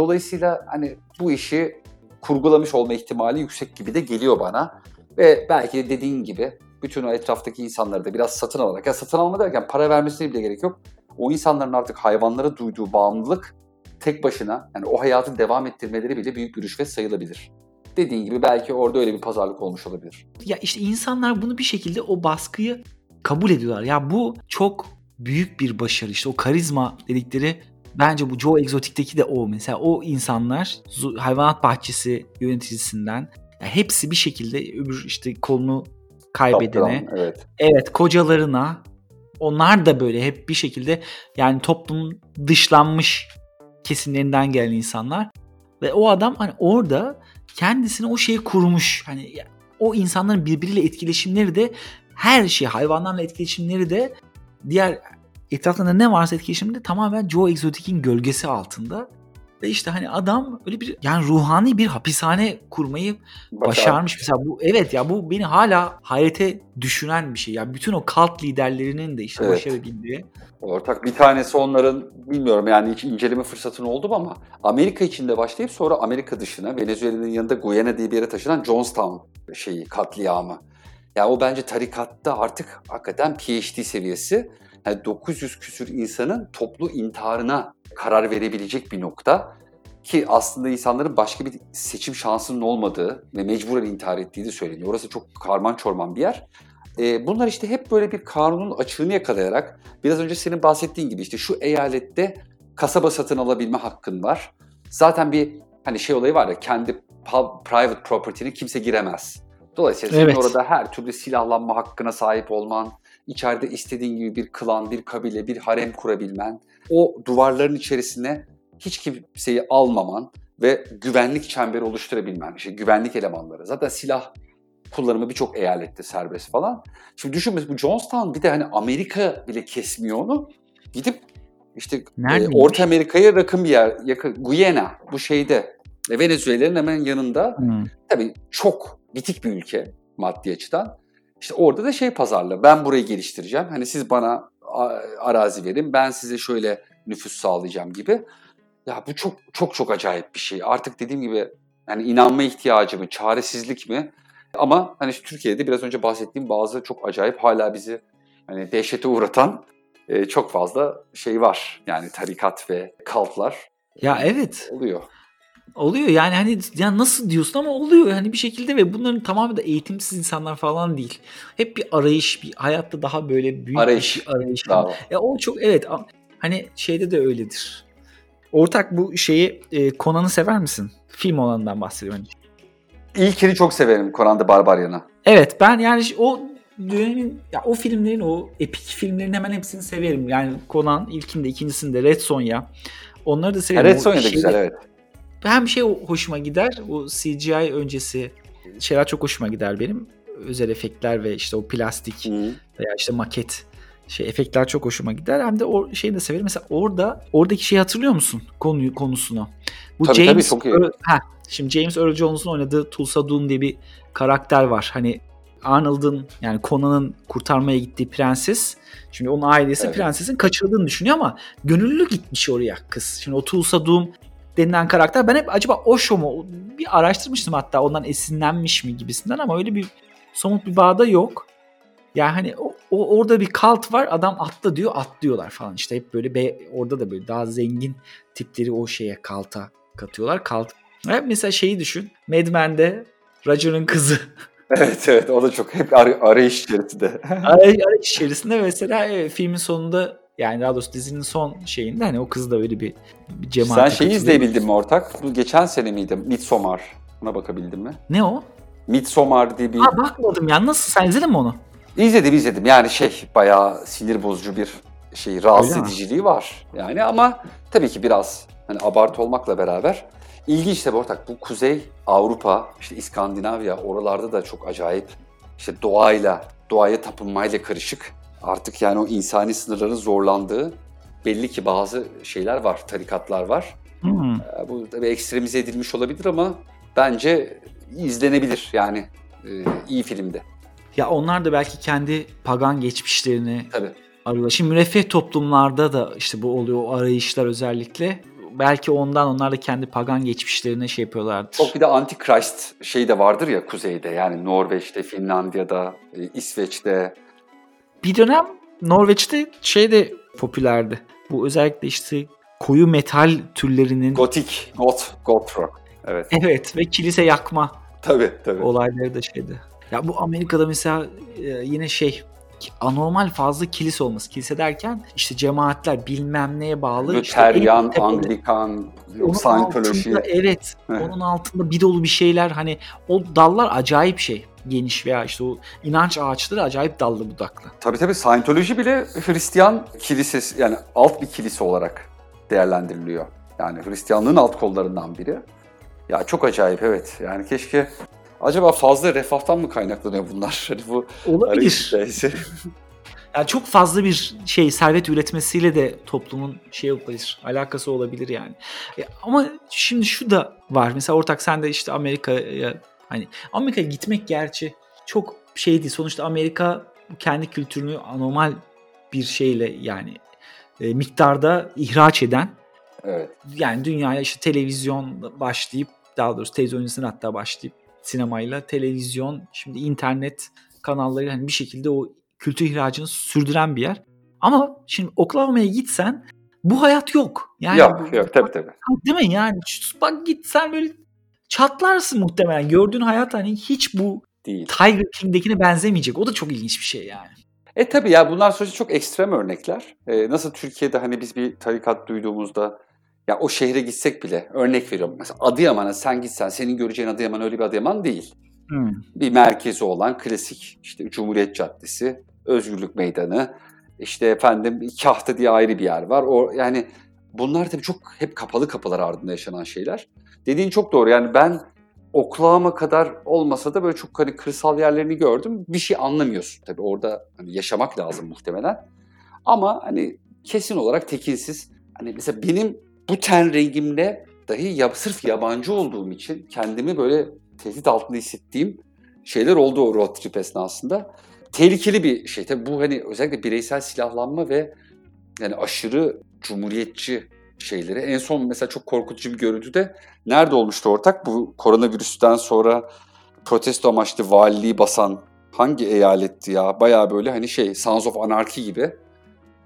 Dolayısıyla hani bu işi kurgulamış olma ihtimali yüksek gibi de geliyor bana. Ve belki de dediğin gibi bütün o etraftaki insanları da biraz satın alarak, ya satın alma derken para vermesine bile gerek yok. O insanların artık hayvanlara duyduğu bağımlılık tek başına yani o hayatı devam ettirmeleri bile büyük bir rüşvet sayılabilir. Dediğin gibi belki orada öyle bir pazarlık olmuş olabilir. Ya işte insanlar bunu bir şekilde o baskıyı kabul ediyorlar. Ya bu çok büyük bir başarı. İşte o karizma dedikleri bence bu Joe Exotic'teki de o. Mesela o insanlar hayvanat bahçesi yöneticisinden yani hepsi bir şekilde öbür işte kolunu kaybedene, Kaptan, evet. evet kocalarına onlar da böyle hep bir şekilde yani toplumun dışlanmış kesimlerinden gelen insanlar ve o adam hani orada kendisine o şeyi kurmuş. Hani o insanların birbiriyle etkileşimleri de her şey hayvanlarla etkileşimleri de diğer etrafında ne varsa etkileşimde tamamen Joe Exotic'in gölgesi altında. Ve işte hani adam öyle bir yani ruhani bir hapishane kurmayı başarmış. Mesela bu evet ya bu beni hala hayrete düşüren bir şey. Ya bütün o kalt liderlerinin de işte evet. başarabildiği. Ortak bir tanesi onların bilmiyorum yani hiç inceleme fırsatın oldu mu ama Amerika içinde başlayıp sonra Amerika dışına Venezuela'nın yanında Guyana diye bir yere taşınan Jonestown şeyi katliamı. Yani o bence tarikatta artık hakikaten PhD seviyesi. Yani 900 küsür insanın toplu intiharına karar verebilecek bir nokta. Ki aslında insanların başka bir seçim şansının olmadığı ve mecburen intihar ettiği de söyleniyor. Orası çok karman çorman bir yer. E, bunlar işte hep böyle bir kanunun açığını yakalayarak biraz önce senin bahsettiğin gibi işte şu eyalette kasaba satın alabilme hakkın var. Zaten bir hani şey olayı var ya kendi private property'ne kimse giremez. Dolayısıyla evet. senin orada her türlü silahlanma hakkına sahip olman, içeride istediğin gibi bir klan, bir kabile, bir harem kurabilmen, o duvarların içerisine hiç kimseyi almaman ve güvenlik çemberi oluşturabilmen, işte güvenlik elemanları. Zaten silah kullanımı birçok eyalette serbest falan. Şimdi düşün bu Jonestown bir de hani Amerika bile kesmiyor onu. Gidip işte e, Orta Amerika'ya yakın bir yer, yakın Guyana bu şeyde e, Venezuela'nın hemen yanında. Hmm. Tabii çok bitik bir ülke maddi açıdan. İşte orada da şey pazarla. Ben burayı geliştireceğim. Hani siz bana arazi verin. Ben size şöyle nüfus sağlayacağım gibi. Ya bu çok çok çok acayip bir şey. Artık dediğim gibi hani inanma ihtiyacı mı, çaresizlik mi? Ama hani Türkiye'de biraz önce bahsettiğim bazı çok acayip hala bizi hani dehşete uğratan e, çok fazla şey var. Yani tarikat ve kaltlar. Ya evet. Oluyor. Oluyor yani hani ya nasıl diyorsun ama oluyor hani bir şekilde ve bunların tamamı da eğitimsiz insanlar falan değil. Hep bir arayış, bir hayatta daha böyle büyük arayış. bir arayış. Bravo. Ya o çok evet hani şeyde de öyledir. Ortak bu şeyi e, Conan'ı sever misin? Film olanından bahsediyorum. İlkini çok severim Conan the Barbarian'ı. Evet ben yani o dönemin ya o filmlerin o epik filmlerin hemen hepsini severim. Yani Conan ilkinde ikincisinde Red Sonja onları da severim. Red Sonja da güzel evet hem şey hoşuma gider. O CGI öncesi şeyler çok hoşuma gider benim. Özel efektler ve işte o plastik Hı. veya işte maket şey efektler çok hoşuma gider. Hem de o şeyi de severim. Mesela orada oradaki şeyi hatırlıyor musun? Konuyu konusunu. Bu tabii, James tabii, çok iyi. Earl, ha, şimdi James Earl Jones'un oynadığı Tulsa Doom diye bir karakter var. Hani Arnold'ın yani Conan'ın kurtarmaya gittiği prenses. Şimdi onun ailesi evet. prensesin kaçırıldığını düşünüyor ama gönüllü gitmiş oraya kız. Şimdi o Tulsa Doom denilen karakter. Ben hep acaba Osho mu? Bir araştırmıştım hatta ondan esinlenmiş mi gibisinden ama öyle bir somut bir bağda yok. Yani hani o, o orada bir kalt var adam atla diyor atlıyorlar falan işte hep böyle be, orada da böyle daha zengin tipleri o şeye kalta katıyorlar. Kalt. Evet, mesela şeyi düşün. Mad Men'de Roger'ın kızı. [LAUGHS] evet evet o da çok hep ar- arayış içerisinde. arayış, arayış içerisinde mesela evet, filmin sonunda yani daha doğrusu dizinin son şeyinde hani o kız da öyle bir, bir cemaat. Sen şeyi izleyebildin mi ortak? Bu geçen sene miydi? Midsommar. Buna bakabildin mi? Ne o? Midsommar diye bir... Ha bakmadım ya. Nasıl? Sen izledin mi onu? İzledim izledim. Yani şey bayağı sinir bozucu bir şey rahatsız Öyle ediciliği mi? var. Yani ama tabii ki biraz hani abartı olmakla beraber ilginç tabii ortak. Bu Kuzey Avrupa, işte İskandinavya oralarda da çok acayip işte doğayla, doğaya tapınmayla karışık artık yani o insani sınırların zorlandığı belli ki bazı şeyler var, tarikatlar var. Hmm. Ee, bu tabii ekstremize edilmiş olabilir ama bence izlenebilir yani e, iyi filmde. Ya onlar da belki kendi pagan geçmişlerini Tabii. arıyorlar. Şimdi müreffeh toplumlarda da işte bu oluyor o arayışlar özellikle. Belki ondan onlar da kendi pagan geçmişlerine şey yapıyorlardır. Çok bir de Antichrist şey de vardır ya kuzeyde yani Norveç'te, Finlandiya'da, e, İsveç'te bir dönem Norveç'te şey de popülerdi. Bu özellikle işte koyu metal türlerinin... Gotik, goth, goth rock. Evet. [LAUGHS] Evet ve kilise yakma tabii, tabii. olayları da şeydi. Ya bu Amerika'da mesela e, yine şey anormal fazla kilise olması. Kilise derken işte cemaatler bilmem neye bağlı. Luteryan, işte Anglikan, Scientology. Evet. onun altında bir dolu bir şeyler hani o dallar acayip şey geniş veya işte o inanç ağaçları acayip dallı budaklı. Tabii tabii Scientology bile Hristiyan kilisesi yani alt bir kilise olarak değerlendiriliyor. Yani Hristiyanlığın alt kollarından biri. Ya çok acayip evet. Yani keşke acaba fazla refahtan mı kaynaklanıyor bunlar? [LAUGHS] Hani bu olabilir. [LAUGHS] yani çok fazla bir şey servet üretmesiyle de toplumun şey olabilir, alakası olabilir yani. E, ama şimdi şu da var. Mesela ortak sen de işte Amerika'ya hani Amerika'ya gitmek gerçi çok şey değil. Sonuçta Amerika kendi kültürünü anormal bir şeyle yani e, miktarda ihraç eden Evet. Yani dünyaya işte televizyon başlayıp daha doğrusu televizyon öncesinde hatta başlayıp sinemayla televizyon şimdi internet kanalları hani bir şekilde o kültür ihracını sürdüren bir yer. Ama şimdi Oklahoma'ya gitsen bu hayat yok. Yani yok yok tabii tabii. Değil mi yani bak gitsen böyle çatlarsın muhtemelen. Gördüğün hayat hani hiç bu değil. Tiger King'dekine benzemeyecek. O da çok ilginç bir şey yani. E tabii ya bunlar sonuçta çok ekstrem örnekler. Ee, nasıl Türkiye'de hani biz bir tarikat duyduğumuzda ya o şehre gitsek bile örnek veriyorum. Mesela Adıyaman'a sen gitsen senin göreceğin Adıyaman öyle bir Adıyaman değil. Hmm. Bir merkezi olan klasik işte Cumhuriyet Caddesi, Özgürlük Meydanı, işte efendim Kahta diye ayrı bir yer var. O yani bunlar tabii çok hep kapalı kapılar ardında yaşanan şeyler. Dediğin çok doğru. Yani ben Oklahoma kadar olmasa da böyle çok hani kırsal yerlerini gördüm. Bir şey anlamıyorsun tabii orada hani yaşamak lazım muhtemelen. Ama hani kesin olarak tekinsiz. Hani mesela benim bu ten rengimle dahi ya, sırf yabancı olduğum için kendimi böyle tehdit altında hissettiğim şeyler oldu o road trip esnasında. Tehlikeli bir şey. Tabii bu hani özellikle bireysel silahlanma ve yani aşırı cumhuriyetçi şeyleri. En son mesela çok korkutucu bir görüntü de nerede olmuştu ortak? Bu koronavirüsten sonra protesto amaçlı valiliği basan hangi eyaletti ya? Baya böyle hani şey Sons of Anarchy gibi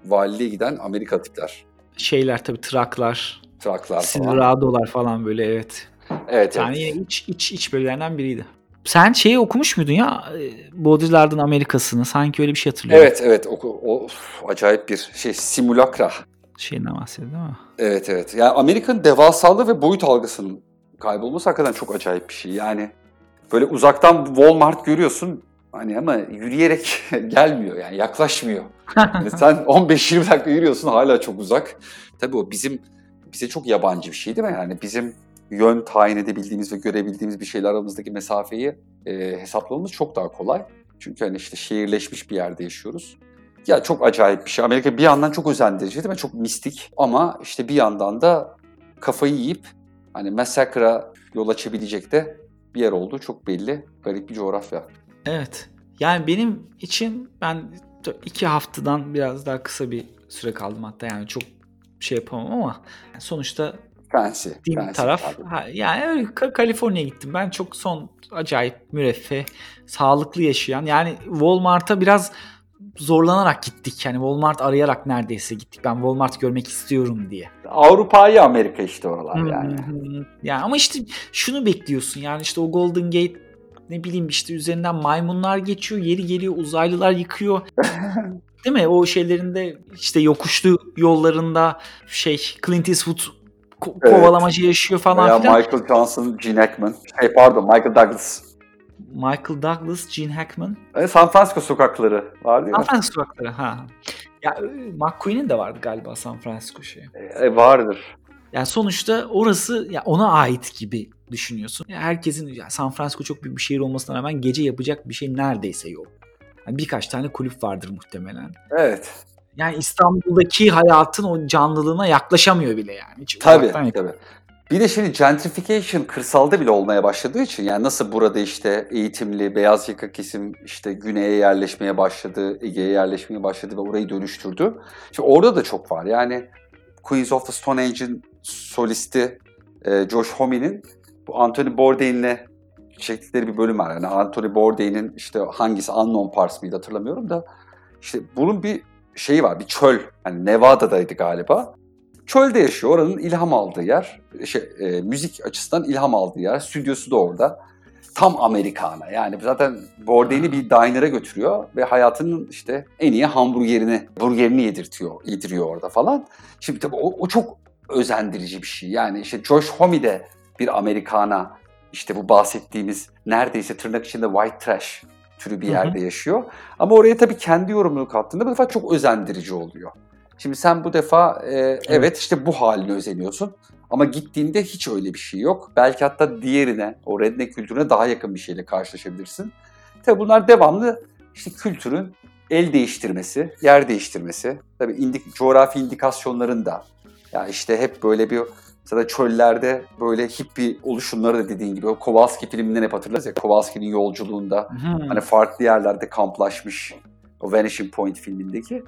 valiliğe giden Amerika tipler şeyler tabii traklar. Traklar falan. Silverado'lar falan böyle evet. Evet. Yani evet. iç, iç, iç bölgelerinden biriydi. Sen şeyi okumuş muydun ya? Baudrillard'ın Amerika'sını. Sanki öyle bir şey hatırlıyorum. Evet evet. O, o acayip bir şey. Simulakra. Şeyinden bahsediyor değil mi? Evet evet. Yani Amerika'nın devasalığı ve boyut algısının kaybolması hakikaten çok acayip bir şey. Yani böyle uzaktan Walmart görüyorsun. Hani ama yürüyerek [LAUGHS] gelmiyor yani yaklaşmıyor. Yani [LAUGHS] sen 15-20 dakika yürüyorsun hala çok uzak. Tabii o bizim bize çok yabancı bir şey değil mi? Yani bizim yön tayin edebildiğimiz ve görebildiğimiz bir şeyler aramızdaki mesafeyi e, hesaplamamız çok daha kolay. Çünkü hani işte şehirleşmiş bir yerde yaşıyoruz. Ya çok acayip bir şey. Amerika bir yandan çok özendirici değil mi? Çok mistik ama işte bir yandan da kafayı yiyip hani masakra yol açabilecek de bir yer olduğu çok belli. Garip bir coğrafya. Evet. Yani benim için ben iki haftadan biraz daha kısa bir süre kaldım hatta yani çok şey yapamam ama sonuçta Fancy. Fancy taraf ha, yani öyle Kaliforniya'ya gittim. Ben çok son acayip müreffeh, sağlıklı yaşayan yani Walmart'a biraz zorlanarak gittik. Yani Walmart arayarak neredeyse gittik. Ben Walmart görmek istiyorum diye. Avrupa'yı Amerika işte oralar yani. yani ama işte şunu bekliyorsun. Yani işte o Golden Gate ne bileyim işte üzerinden maymunlar geçiyor, yeri geliyor uzaylılar yıkıyor. [LAUGHS] Değil mi? O şeylerinde işte yokuşlu yollarında şey Clint Eastwood ko- evet. kovalamacı yaşıyor falan Veya filan. Michael Johnson, Gene Hackman. Şey pardon Michael Douglas. Michael Douglas, Gene Hackman. E, San Francisco sokakları var değil mi? San Francisco sokakları ha. Ya McQueen'in de vardı galiba San Francisco şeyi. E, vardır. Yani sonuçta orası ya ona ait gibi düşünüyorsun. Ya herkesin ya San Francisco çok büyük bir şehir olmasına rağmen gece yapacak bir şey neredeyse yok. Yani birkaç tane kulüp vardır muhtemelen. Evet. Yani İstanbul'daki hayatın o canlılığına yaklaşamıyor bile yani. Hiç tabii tabii. Bir de şimdi gentrification kırsalda bile olmaya başladığı için yani nasıl burada işte eğitimli beyaz yaka kesim işte güneye yerleşmeye başladı, Ege'ye yerleşmeye başladı ve orayı dönüştürdü. Şimdi orada da çok var. Yani Queens of the Stone Age'in solisti e, Josh Homme'nin bu Anthony Bourdain'le çektikleri bir bölüm var. Yani Anthony Bourdain'in işte hangisi Unknown Parts mıydı hatırlamıyorum da işte bunun bir şeyi var, bir çöl. Hani Nevada'daydı galiba. Çölde yaşıyor. Oranın ilham aldığı yer. Şey, e, müzik açısından ilham aldığı yer. Stüdyosu da orada. tam Amerikana. Yani zaten Bourdain'i bir diner'a götürüyor ve hayatının işte en iyi hamburgerini, burgerini yedirtiyor, yediriyor orada falan. Şimdi tabii o, o çok özendirici bir şey. Yani işte Josh Homme de bir Amerikana işte bu bahsettiğimiz neredeyse tırnak içinde white trash türü bir yerde yaşıyor. Ama oraya tabii kendi yorumunu kattığında bu defa çok özendirici oluyor. Şimdi sen bu defa e, evet. evet işte bu haline özeniyorsun. Ama gittiğinde hiç öyle bir şey yok. Belki hatta diğerine, o redneck kültürüne daha yakın bir şeyle karşılaşabilirsin. Tabii bunlar devamlı işte kültürün el değiştirmesi, yer değiştirmesi. Tabii indik, coğrafi indikasyonların da. Ya işte hep böyle bir Mesela çöllerde böyle hippie oluşumları da dediğin gibi o Kowalski filminden hep hatırlarız ya Kowalski'nin yolculuğunda hmm. hani farklı yerlerde kamplaşmış o Vanishing Point filmindeki.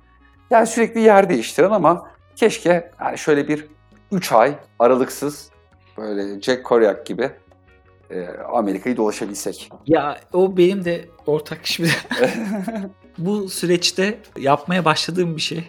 Yani sürekli yer değiştiren ama keşke yani şöyle bir 3 ay aralıksız böyle Jack Kerouac gibi e, Amerika'yı dolaşabilsek. Ya o benim de ortak şimdi. [LAUGHS] [LAUGHS] Bu süreçte yapmaya başladığım bir şey.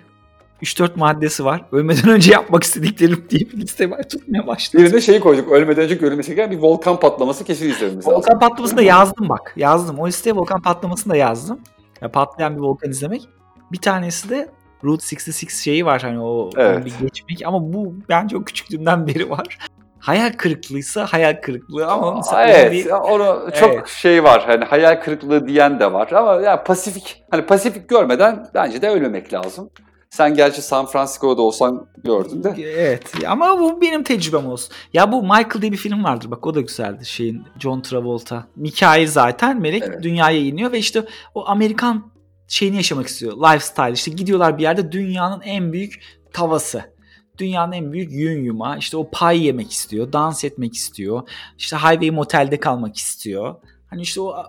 3-4 maddesi var. Ölmeden önce yapmak istediklerim diye bir liste var. Tutmaya başladım. Birine şeyi koyduk. Ölmeden önce görülmesi gereken bir volkan patlaması kesin izlememiz lazım. Volkan patlamasını da yazdım bak. Yazdım. O listeye volkan patlamasını da yazdım. Ya patlayan bir volkan izlemek. Bir tanesi de Route 66 şeyi var hani o evet. bir geçmek ama bu bence o küçüklüğümden beri var. Hayal kırıklığıysa hayal kırıklığı ama mesela evet, bir... onu çok evet. şey var. Hani hayal kırıklığı diyen de var ama ya Pasifik hani Pasifik görmeden bence de ölmemek lazım. Sen gerçi San Francisco'da olsan gördün de. Evet ama bu benim tecrübem olsun. Ya bu Michael diye bir film vardır bak o da güzeldi şeyin John Travolta. Mikail zaten melek evet. dünyaya iniyor ve işte o Amerikan şeyini yaşamak istiyor. Lifestyle işte gidiyorlar bir yerde dünyanın en büyük tavası. Dünyanın en büyük yün yuma. İşte o pay yemek istiyor. Dans etmek istiyor. İşte Highway Motel'de kalmak istiyor. Hani işte o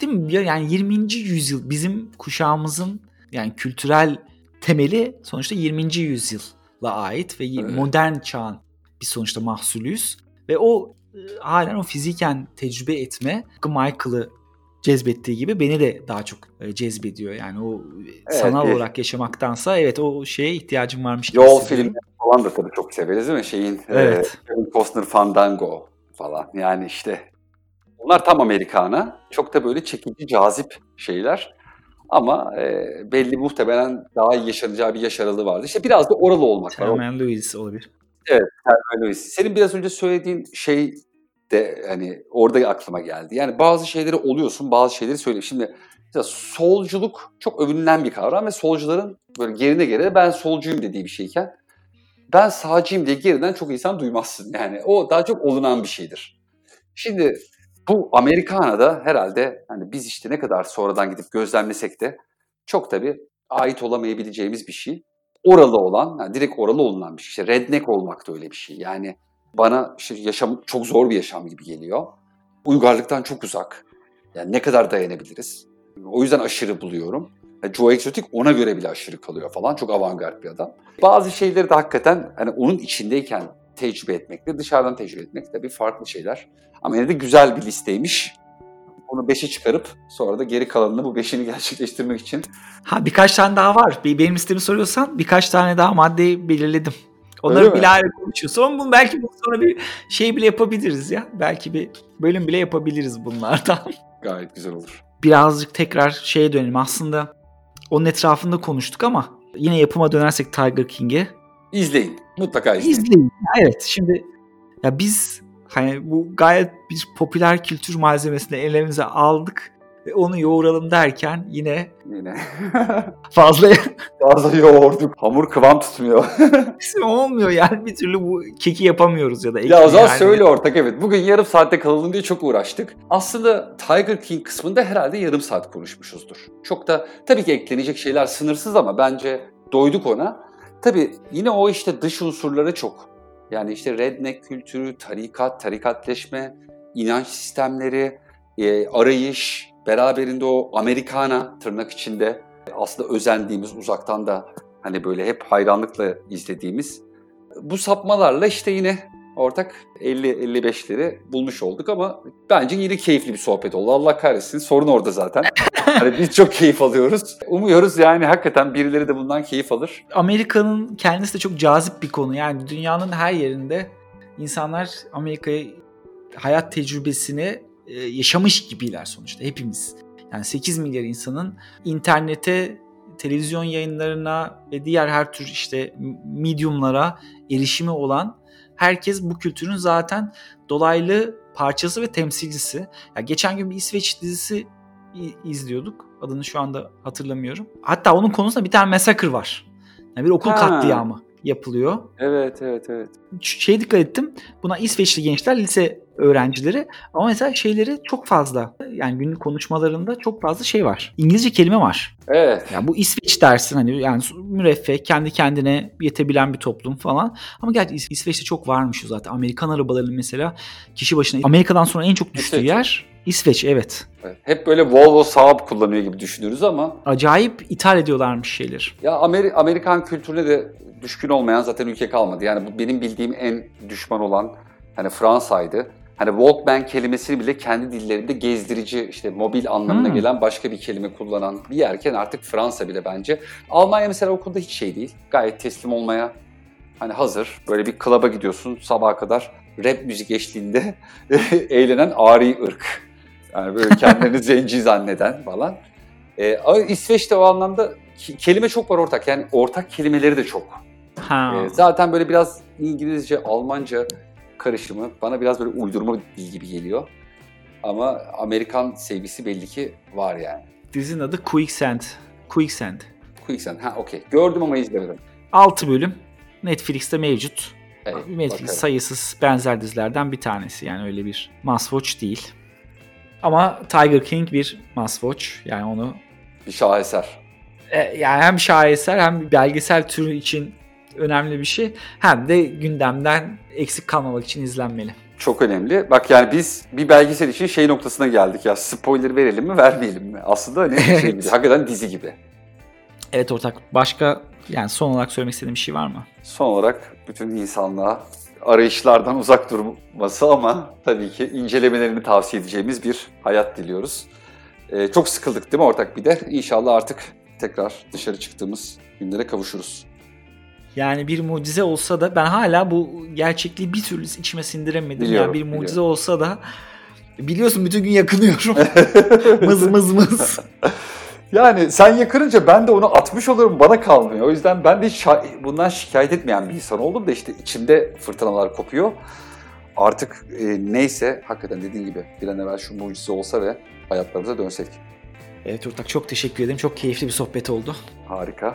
değil mi? Yani 20. yüzyıl bizim kuşağımızın yani kültürel temeli sonuçta 20. yüzyıla ait ve evet. modern çağın bir sonuçta mahsulüyüz. Ve o e, halen o fiziken tecrübe etme Michael'ı cezbettiği gibi beni de daha çok e, cezbediyor. Yani o evet, sanal evet. olarak yaşamaktansa evet o şeye ihtiyacım varmış. Yol filmi falan da tabii çok severiz değil mi? Şeyin evet. e, Costner Fandango falan. Yani işte onlar tam Amerikana. Çok da böyle çekici, cazip şeyler. Ama e, belli muhtemelen daha iyi yaşanacağı bir yaş aralığı vardı. İşte biraz da oralı olmak var. Thelma Lewis olabilir. Evet, Thelma Lewis. Senin biraz önce söylediğin şey de hani orada aklıma geldi. Yani bazı şeyleri oluyorsun, bazı şeyleri söyle. Şimdi mesela solculuk çok övünülen bir kavram ve solcuların böyle gerine gerine ben solcuyum dediği bir şeyken ben sağcıyım diye geriden çok insan duymazsın. Yani o daha çok olunan bir şeydir. Şimdi bu Amerikana'da herhalde hani biz işte ne kadar sonradan gidip gözlemlesek de çok tabii ait olamayabileceğimiz bir şey. Oralı olan, yani direkt oralı olunan bir şey. İşte redneck olmak da öyle bir şey. Yani bana işte yaşam çok zor bir yaşam gibi geliyor. Uygarlıktan çok uzak. Yani ne kadar dayanabiliriz? O yüzden aşırı buluyorum. Yani Joe Exotic ona göre bile aşırı kalıyor falan. Çok avantgard bir adam. Bazı şeyleri de hakikaten hani onun içindeyken tecrübe etmekle dışarıdan tecrübe etmek tabii farklı şeyler. Ama yine de güzel bir listeymiş. Onu 5'e çıkarıp sonra da geri kalanını bu 5'ini [LAUGHS] gerçekleştirmek için. Ha birkaç tane daha var. Benim listemi soruyorsan birkaç tane daha maddeyi belirledim. Onları bile ayrı konuşuyoruz. Ama bunu belki bu sonra bir şey bile yapabiliriz ya. Belki bir bölüm bile yapabiliriz bunlardan. [LAUGHS] Gayet güzel olur. Birazcık tekrar şeye dönelim. Aslında onun etrafında konuştuk ama yine yapıma dönersek Tiger King'e. İzleyin. Mutlaka izleyin. İzleyin. Evet. Şimdi ya biz hani bu gayet bir popüler kültür malzemesini elimize aldık ve onu yoğuralım derken yine yine [LAUGHS] [LAUGHS] fazla fazla yoğurduk. Hamur kıvam tutmuyor. [LAUGHS] olmuyor yani bir türlü bu keki yapamıyoruz ya da. Ya o zaman yani. söyle ortak evet. Bugün yarım saatte kalalım diye çok uğraştık. Aslında Tiger King kısmında herhalde yarım saat konuşmuşuzdur. Çok da tabii ki eklenecek şeyler sınırsız ama bence doyduk ona. Tabii yine o işte dış unsurları çok. Yani işte redneck kültürü, tarikat, tarikatleşme, inanç sistemleri, e, arayış, beraberinde o Amerikana tırnak içinde aslında özendiğimiz uzaktan da hani böyle hep hayranlıkla izlediğimiz bu sapmalarla işte yine ortak 50-55'leri bulmuş olduk ama bence yine keyifli bir sohbet oldu. Allah kahretsin sorun orada zaten. [LAUGHS] hani biz çok keyif alıyoruz. Umuyoruz yani hakikaten birileri de bundan keyif alır. Amerika'nın kendisi de çok cazip bir konu. Yani dünyanın her yerinde insanlar Amerika'ya hayat tecrübesini e, yaşamış gibiler sonuçta hepimiz. Yani 8 milyar insanın internete, televizyon yayınlarına ve diğer her tür işte mediumlara erişimi olan herkes bu kültürün zaten dolaylı parçası ve temsilcisi. Ya geçen gün bir İsveç dizisi izliyorduk. Adını şu anda hatırlamıyorum. Hatta onun konusunda bir tane massacre var. Yani bir okul ha. katliamı yapılıyor. Evet, evet, evet. Şey dikkat ettim. Buna İsveçli gençler lise öğrencileri ama mesela şeyleri çok fazla yani günlük konuşmalarında çok fazla şey var. İngilizce kelime var. Evet. Yani bu İsveç dersin hani yani müreffeh kendi kendine yetebilen bir toplum falan. Ama gerçi İsveç'te çok varmış o zaten. Amerikan arabalarının mesela kişi başına Amerika'dan sonra en çok düştüğü İsveç. yer İsveç evet. evet. Hep böyle Volvo Saab kullanıyor gibi düşünürüz ama. Acayip ithal ediyorlarmış şeyler. Ya Ameri Amerikan kültürüne de düşkün olmayan zaten ülke kalmadı. Yani bu benim bildiğim en düşman olan hani Fransa'ydı. Hani Walkman kelimesini bile kendi dillerinde gezdirici, işte mobil anlamına hmm. gelen başka bir kelime kullanan bir yerken artık Fransa bile bence. Almanya mesela o konuda hiç şey değil. Gayet teslim olmaya hani hazır. Böyle bir klaba gidiyorsun sabaha kadar rap müzik eşliğinde [LAUGHS] eğlenen ari ırk. Yani böyle kendini [LAUGHS] zenci zanneden falan. Ee, İsveç'te o anlamda kelime çok var ortak. Yani ortak kelimeleri de çok. Ha. Ee, zaten böyle biraz İngilizce, Almanca karışımı bana biraz böyle uydurma dil gibi geliyor. Ama Amerikan sevgisi belli ki var yani. Dizinin adı Quicksand. Quicksand. Quicksand. Ha okey. Gördüm ama izlemedim. 6 bölüm. Netflix'te mevcut. Evet, Netflix bakalım. sayısız benzer dizilerden bir tanesi. Yani öyle bir must watch değil. Ama Tiger King bir must watch. Yani onu... Bir şaheser. E, yani hem şaheser hem belgesel türü için önemli bir şey. Hem de gündemden eksik kalmamak için izlenmeli. Çok önemli. Bak yani biz bir belgesel için şey noktasına geldik ya spoiler verelim mi vermeyelim mi? Aslında hani [LAUGHS] şey gibi, hakikaten dizi gibi. Evet ortak. Başka yani son olarak söylemek istediğim bir şey var mı? Son olarak bütün insanlığa arayışlardan uzak durması ama tabii ki incelemelerini tavsiye edeceğimiz bir hayat diliyoruz. Ee, çok sıkıldık değil mi ortak bir de? İnşallah artık tekrar dışarı çıktığımız günlere kavuşuruz. Yani bir mucize olsa da ben hala bu gerçekliği bir türlü içime sindiremedim. Biliyorum, yani bir mucize biliyorum. olsa da biliyorsun bütün gün yakınıyorum. [LAUGHS] mız mız mız. Yani sen yakırınca ben de onu atmış olurum bana kalmıyor. O yüzden ben de şa- bundan şikayet etmeyen bir insan oldum da işte içimde fırtınalar kopuyor. Artık e, neyse hakikaten dediğin gibi bir an evvel şu mucize olsa ve hayatlarımıza dönsek. Evet ortak çok teşekkür ederim. Çok keyifli bir sohbet oldu. Harika.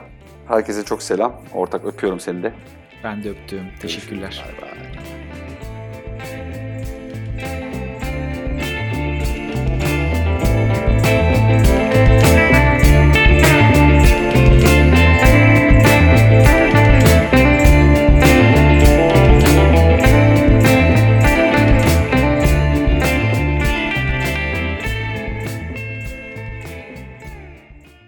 Herkese çok selam. Ortak öpüyorum seni de. Ben de öptüm. Teşekkürler. Bay bay.